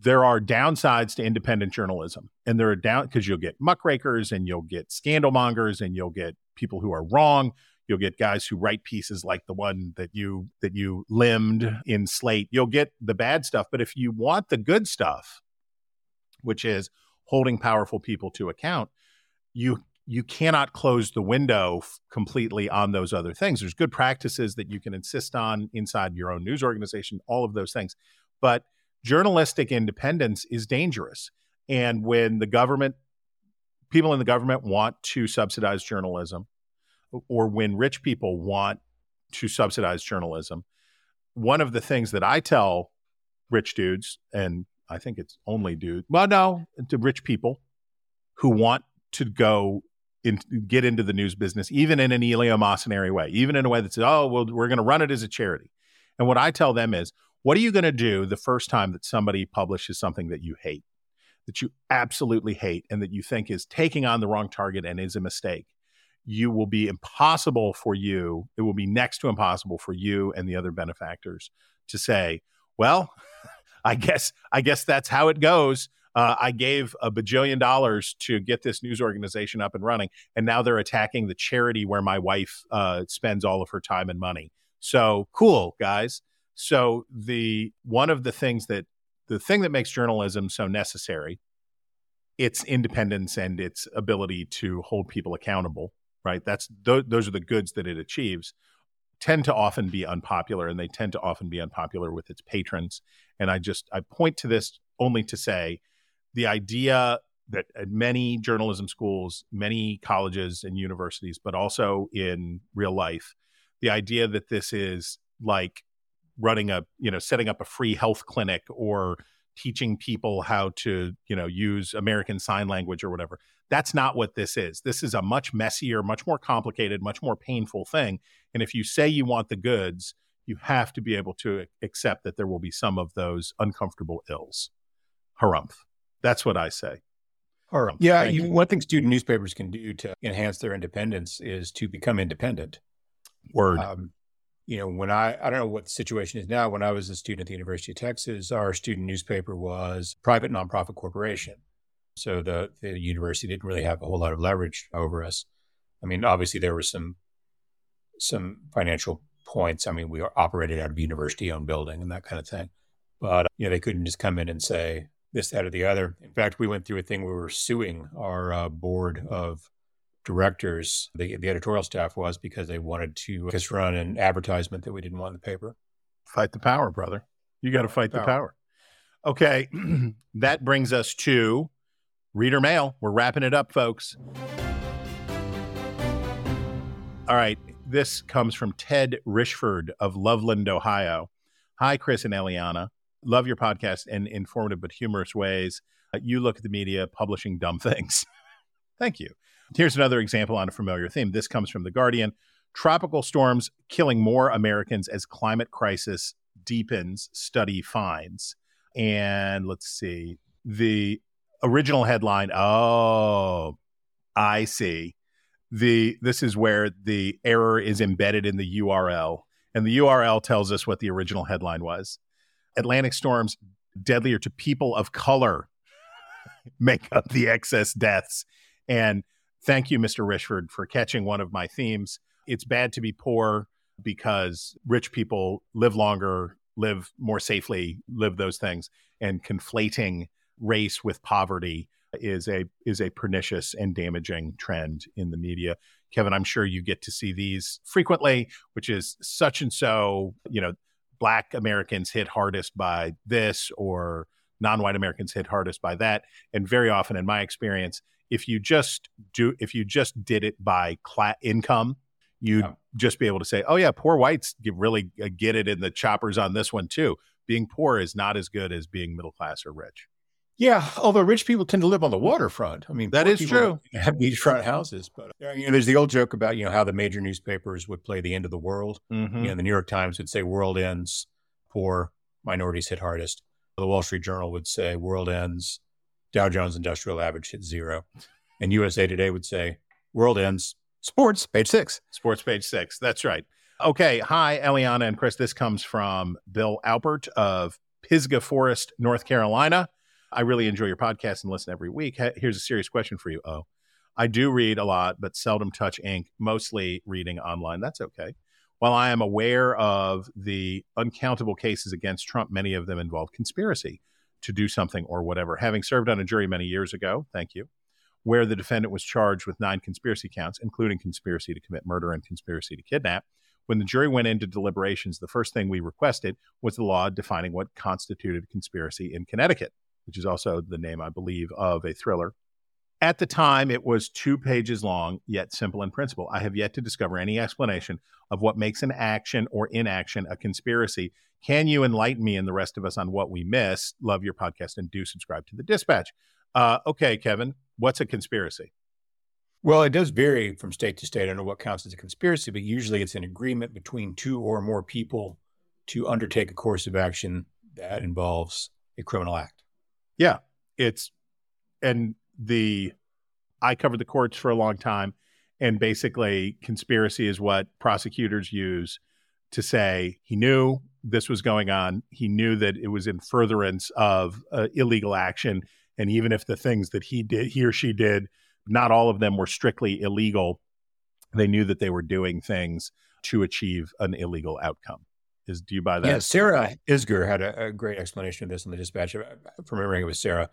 there are downsides to independent journalism, and there are down because you'll get muckrakers and you'll get scandal mongers and you'll get people who are wrong. You'll get guys who write pieces like the one that you that you limbed in Slate. You'll get the bad stuff, but if you want the good stuff, which is holding powerful people to account, you you cannot close the window f- completely on those other things. There's good practices that you can insist on inside your own news organization, all of those things. But journalistic independence is dangerous. And when the government, people in the government want to subsidize journalism, or when rich people want to subsidize journalism, one of the things that I tell rich dudes, and I think it's only dudes, well, no, to rich people who want to go in, get into the news business, even in an eleemosynary way, even in a way that says, oh, well, we're going to run it as a charity. And what I tell them is, what are you going to do the first time that somebody publishes something that you hate, that you absolutely hate, and that you think is taking on the wrong target and is a mistake? You will be impossible for you. It will be next to impossible for you and the other benefactors to say, well, I guess I guess that's how it goes. Uh, I gave a bajillion dollars to get this news organization up and running, and now they're attacking the charity where my wife uh, spends all of her time and money. So cool, guys. So the one of the things that the thing that makes journalism so necessary, its independence and its ability to hold people accountable. Right. That's th- those are the goods that it achieves tend to often be unpopular and they tend to often be unpopular with its patrons and i just i point to this only to say the idea that at many journalism schools many colleges and universities but also in real life the idea that this is like running a you know setting up a free health clinic or teaching people how to you know use american sign language or whatever. That's not what this is. This is a much messier much more complicated much more painful thing. And if you say you want the goods you have to be able to accept that there will be some of those uncomfortable ills. Harumph. That's what i say. Harumph.
Yeah, you,
you.
one thing student newspapers can do to enhance their independence is to become independent.
word.
Um, you know, when I I don't know what the situation is now. When I was a student at the University of Texas, our student newspaper was private nonprofit corporation, so the the university didn't really have a whole lot of leverage over us. I mean, obviously there were some some financial points. I mean, we operated out of university owned building and that kind of thing, but you know they couldn't just come in and say this, that, or the other. In fact, we went through a thing where we were suing our uh, board of directors, the, the editorial staff was because they wanted to just run an advertisement that we didn't want in the paper.
fight the power brother. You got to fight the
Power.
power. Okay that brings us to reader mail. We're wrapping it up folks. All right this comes from ted rishford of loveland ohio. Hi chris and eliana. Love your podcast in informative but humorous ways. Uh, you look at the media publishing dumb things. Thank you here's another example on a familiar theme. This comes from the guardian. Tropical storms killing more americans as climate crisis deepens study finds. And let's see the original headline oh i see. The this is where the error is embedded in the url and the url tells us what the original headline was. Atlantic storms deadlier to people of color make up the excess deaths. And thank you mr rishford for catching one of my themes it's bad to be poor because rich people live longer, live more safely, live those things, and conflating race with poverty is a is a pernicious and damaging trend in the media. Kevin, I'm sure you get to see these frequently, which is such and so, you know, black Americans hit hardest by this or non-white Americans hit hardest by that. And very often in my experience, if you just do if you just did it by cla- income, you'd
Yeah.
just be able to say, "Oh yeah, poor whites really uh, get it in the choppers on this one too." Being poor is not as good as being middle class or rich.
Yeah, although rich people tend to live on the waterfront. I mean,
That is true.
Have beachfront houses, but uh, you know, there's the old joke about you know how the major newspapers would play the end of the world.
Mm-hmm.
You know, the New York Times would say "World ends, poor minorities hit hardest." The Wall Street Journal would say "World ends, Dow Jones Industrial Average hit zero. and USA Today would say "World ends, sports page six.
Sports page six. That's right. Okay. Hi, Eliana and Chris. This comes from Bill Albert of Pisgah Forest, North Carolina. I really enjoy your podcast and listen every week. Here's a serious question for you. Oh, I do read a lot, but seldom touch ink, mostly reading online. That's okay. While I am aware of the uncountable cases against Trump, many of them involve conspiracy to do something or whatever. Having served on a jury many years ago, thank you, where the defendant was charged with nine conspiracy counts, including conspiracy to commit murder and conspiracy to kidnap. When the jury went into deliberations, the first thing we requested was the law defining what constituted conspiracy in Connecticut, which is also the name, I believe, of a thriller. At the time, it was two pages long, yet simple in principle. I have yet to discover any explanation of what makes an action or inaction a conspiracy. Can you enlighten me and the rest of us on what we miss? Love your podcast and do subscribe to the dispatch. Uh, okay, Kevin, what's a conspiracy?
Well, it does vary from state to state. I don't know what counts as a conspiracy, but usually it's an agreement between two or more people to undertake a course of action that involves a criminal act.
Yeah, it's and the I covered the courts for a long time, and basically, conspiracy is what prosecutors use to say he knew this was going on. He knew that it was in furtherance of uh, illegal action, And even if the things that he did, he or she did, not all of them were strictly illegal, they knew that they were doing things to achieve an illegal outcome. Is do you buy that?
Yeah, Sarah Isgur had a, a great explanation of this in the dispatch. From remembering it was Sarah,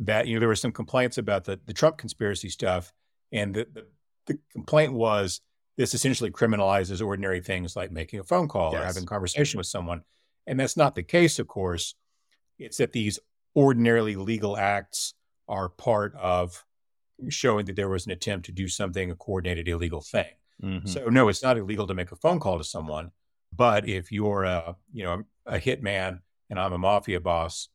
that you know there were some complaints about the, the Trump conspiracy stuff, and the, the, the complaint was this essentially criminalizes ordinary things like making a phone call
Yes.
or having a conversation with someone, and that's not the case. Of course, it's that these ordinarily legal acts are part of showing that there was an attempt to do something a coordinated illegal thing.
Mhm.
So no, it's not illegal to make a phone call to someone. But if you're a you know a hitman and I'm a mafia boss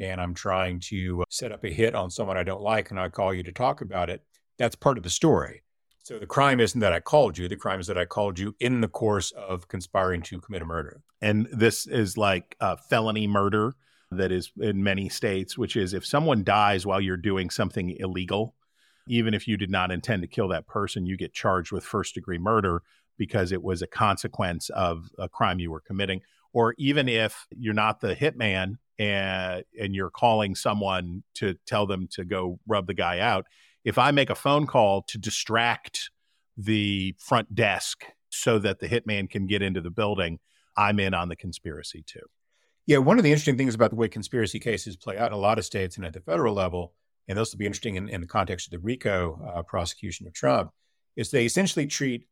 and I'm trying to set up a hit on someone I don't like and I call you to talk about it, that's part of the story. So the crime isn't that I called you. The crime is that I called you in the course of conspiring to commit a murder.
and this is like a felony murder that is in many states, which is if someone dies while you're doing something illegal, even if you did not intend to kill that person, you get charged with first degree murder because it was a consequence of a crime you were committing. Or even if you're not the hitman and, and you're calling someone to tell them to go rub the guy out, if I make a phone call to distract the front desk so that the hitman can get into the building, I'm in on the conspiracy too.
Yeah, one of the interesting things about the way conspiracy cases play out in a lot of states and at the federal level, and this will be interesting in, in the context of the RICO uh, prosecution of Trump, is they essentially treat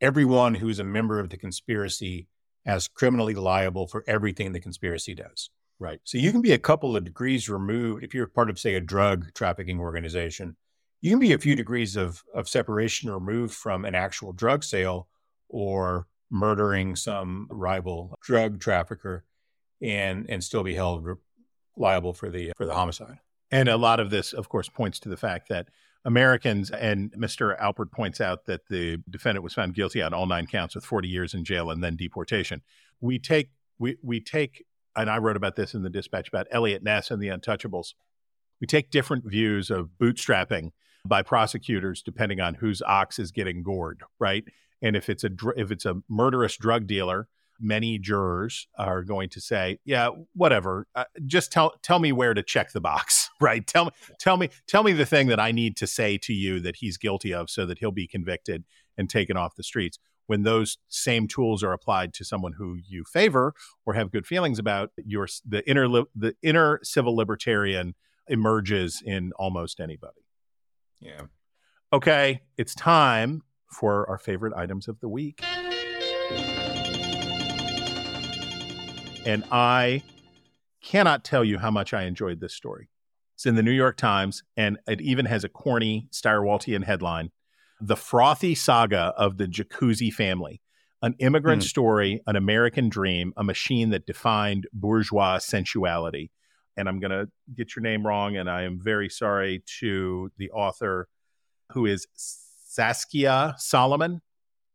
everyone who's a member of the conspiracy as criminally liable for everything the conspiracy does.
Right.
So you can be a couple of degrees removed if you're part of, say, a drug trafficking organization. You can be a few degrees of, of separation removed from an actual drug sale or murdering some rival drug trafficker and and still be held liable for the for the homicide.
And a lot of this, of course, points to the fact that Americans, and Mr. Alpert points out that the defendant was found guilty on all nine counts with 40 years in jail and then deportation. We take, we, we take, and I wrote about this in the dispatch about Eliot Ness and the Untouchables. We take different views of bootstrapping by prosecutors depending on whose ox is getting gored, right? And if it's a dr- if it's a murderous drug dealer, many jurors are going to say, "Yeah, whatever. Uh, just tell tell me where to check the box, right? Tell me tell me tell me the thing that I need to say to you that he's guilty of, so that he'll be convicted and taken off the streets." When those same tools are applied to someone who you favor or have good feelings about, your the inner li- the inner civil libertarian emerges in almost anybody.
Yeah.
Okay, it's time for our favorite items of the week. And I cannot tell you how much I enjoyed this story. It's in the New York Times, and it even has a corny Stirewaltian headline The Frothy Saga of the Jacuzzi Family. An immigrant
Hmm.
story, an American dream, a machine that defined bourgeois sensuality. And I'm going to get your name wrong, and I am very sorry to the author who is Saskia Solomon.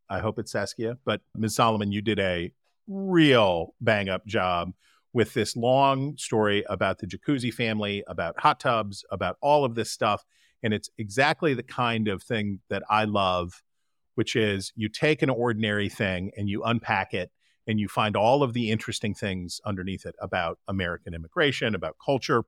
I hope it's Saskia, but Ms. Solomon, you did a real bang up job with this long story about the jacuzzi family, about hot tubs, about all of this stuff. And it's exactly the kind of thing that I love, which is you take an ordinary thing and you unpack it and you find all of the interesting things underneath it about American immigration, about culture,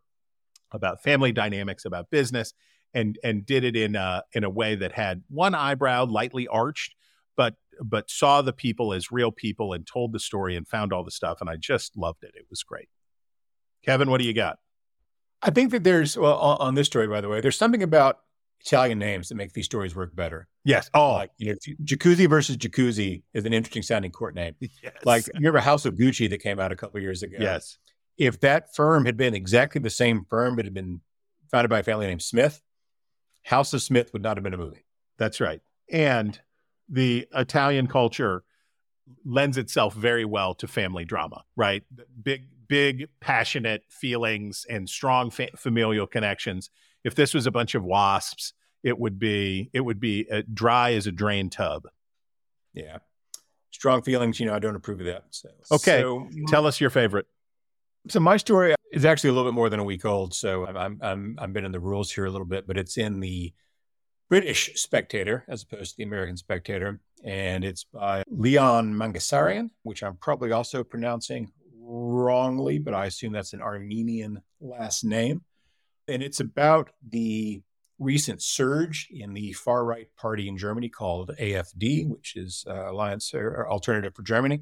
about family dynamics, about business, and and did it in a in a way that had one eyebrow lightly arched, but but saw the people as real people and told the story and found all the stuff. And I just loved it. It was great. Kevin, what do you got?
I think that there's well on, on this story, by the way, there's something about Italian names that make these stories work better.
Yes. Oh,
Like you know, Jacuzzi versus Jacuzzi is an interesting sounding court name.
yes.
Like you remember House of Gucci that came out a couple years ago.
yes.
If that firm had been exactly the same firm, but had been founded by a family named Smith, House of Smith would not have been a movie.
That's right. And the Italian culture lends itself very well to family drama, right? Big, big, passionate feelings and strong fa- familial connections. If this was a bunch of wasps, it would be it would be dry as a drain tub.
Yeah. Strong feelings, you know, I don't approve of that. So,
Okay.
So,
Tell us your favorite.
so my story is actually a little bit more than a week old. So I'm, I'm, I'm, I've been in the rules here a little bit, but it's in the British Spectator as opposed to the American Spectator. And it's by Leon Mangasarian, which I'm probably also pronouncing wrongly, but I assume that's an Armenian last name. And it's about the recent surge in the far right party in Germany called AFD, which is uh, Alliance or Alternative for Germany.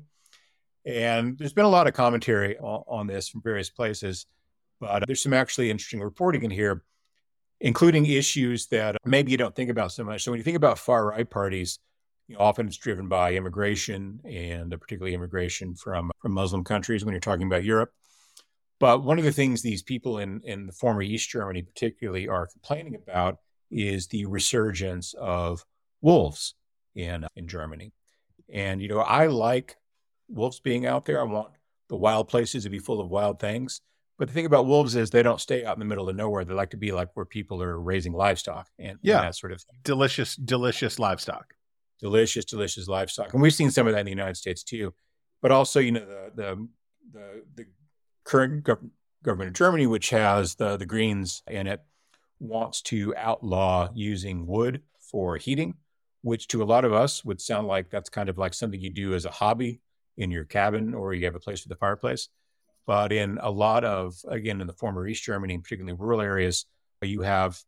And there's been a lot of commentary on, on this from various places, but there's some actually interesting reporting in here, including issues that maybe you don't think about so much. So when you think about far right parties, you know, often it's driven by immigration and uh, particularly immigration from, from Muslim countries when you're talking about Europe. But one of the things these people in, in the former East Germany, particularly, are complaining about is the resurgence of wolves in, uh, in Germany. And, you know, I like wolves being out there. I want the wild places to be full of wild things. But the thing about wolves is they don't stay out in the middle of nowhere. They like to be like where people are raising livestock and,
Yeah.
and that sort of thing.
Delicious, delicious livestock.
Delicious, delicious livestock, and we've seen some of that in the United States too. But also, you know, the the the, the current gov- government of Germany, which has the the Greens in it, wants to outlaw using wood for heating, which to a lot of us would sound like that's kind of like something you do as a hobby in your cabin or you have a place for the fireplace. But in a lot of, again, in the former East Germany, particularly rural areas, you have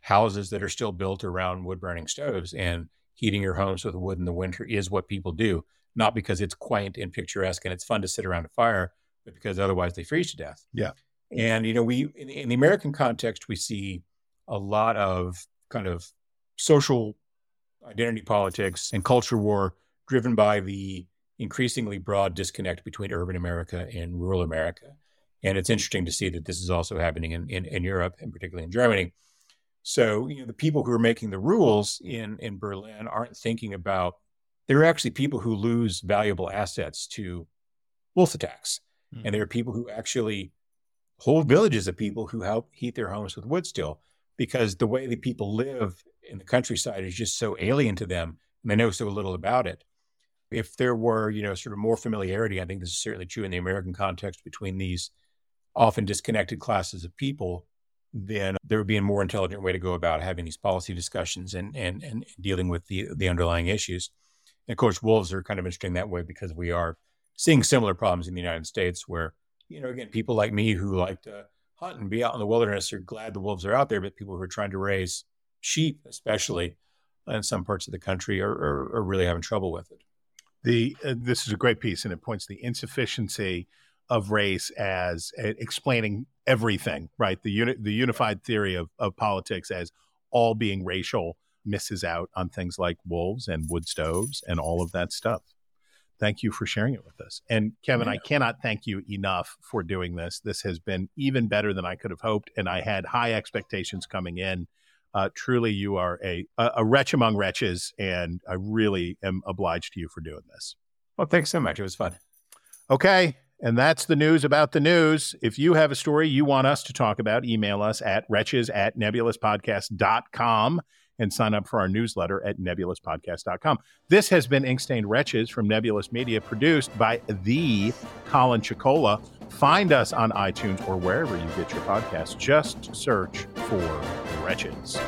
houses that are still built around wood burning stoves and heating your homes with wood in the winter is what people do, not because it's quaint and picturesque and it's fun to sit around a fire, but because otherwise they freeze to death.
Yeah.
And, you know, we, in, in the American context, we see a lot of kind of social identity politics and culture war driven by the increasingly broad disconnect between urban America and rural America. And it's interesting to see that this is also happening in, in, in Europe and particularly in Germany. So, you know, the people who are making the rules in, in Berlin aren't thinking about, there are actually people who lose valuable assets to wolf attacks. And there are mm. people who actually whole villages of people who help heat their homes with wood still because the way that people live in the countryside is just so alien to them and they know so little about it. If there were, you know, sort of more familiarity, I think this is certainly true in the American context between these often disconnected classes of people, then there would be a more intelligent way to go about having these policy discussions and and and dealing with the the underlying issues. And of course, wolves are kind of interesting that way because we are seeing similar problems in the United States where, you know, again, people like me who like to hunt and be out in the wilderness are glad the wolves are out there, but people who are trying to raise sheep, especially in some parts of the country, are, are, are really having trouble with it.
The uh, this is a great piece, and it points to the insufficiency of race as uh, explaining everything. Right, the the unified theory of of politics as all being racial misses out on things like wolves and wood stoves and all of that stuff. Thank you for sharing it with us. And Kevin, I cannot thank you enough for doing this. This has been even better than I could have hoped, and I had high expectations coming in. Uh, truly, you are a, a a wretch among wretches, and I really am obliged to you for doing this.
Well, thanks so much. It was fun.
Okay. And that's the news about the news. If you have a story you want us to talk about, email us at wretches at nebulouspodcast.com and sign up for our newsletter at nebulouspodcast.com. This has been Ink Stained Wretches from Nebulous Media, produced by the Colin Chicola. Find us on iTunes or wherever you get your podcasts. Just search for Wretches.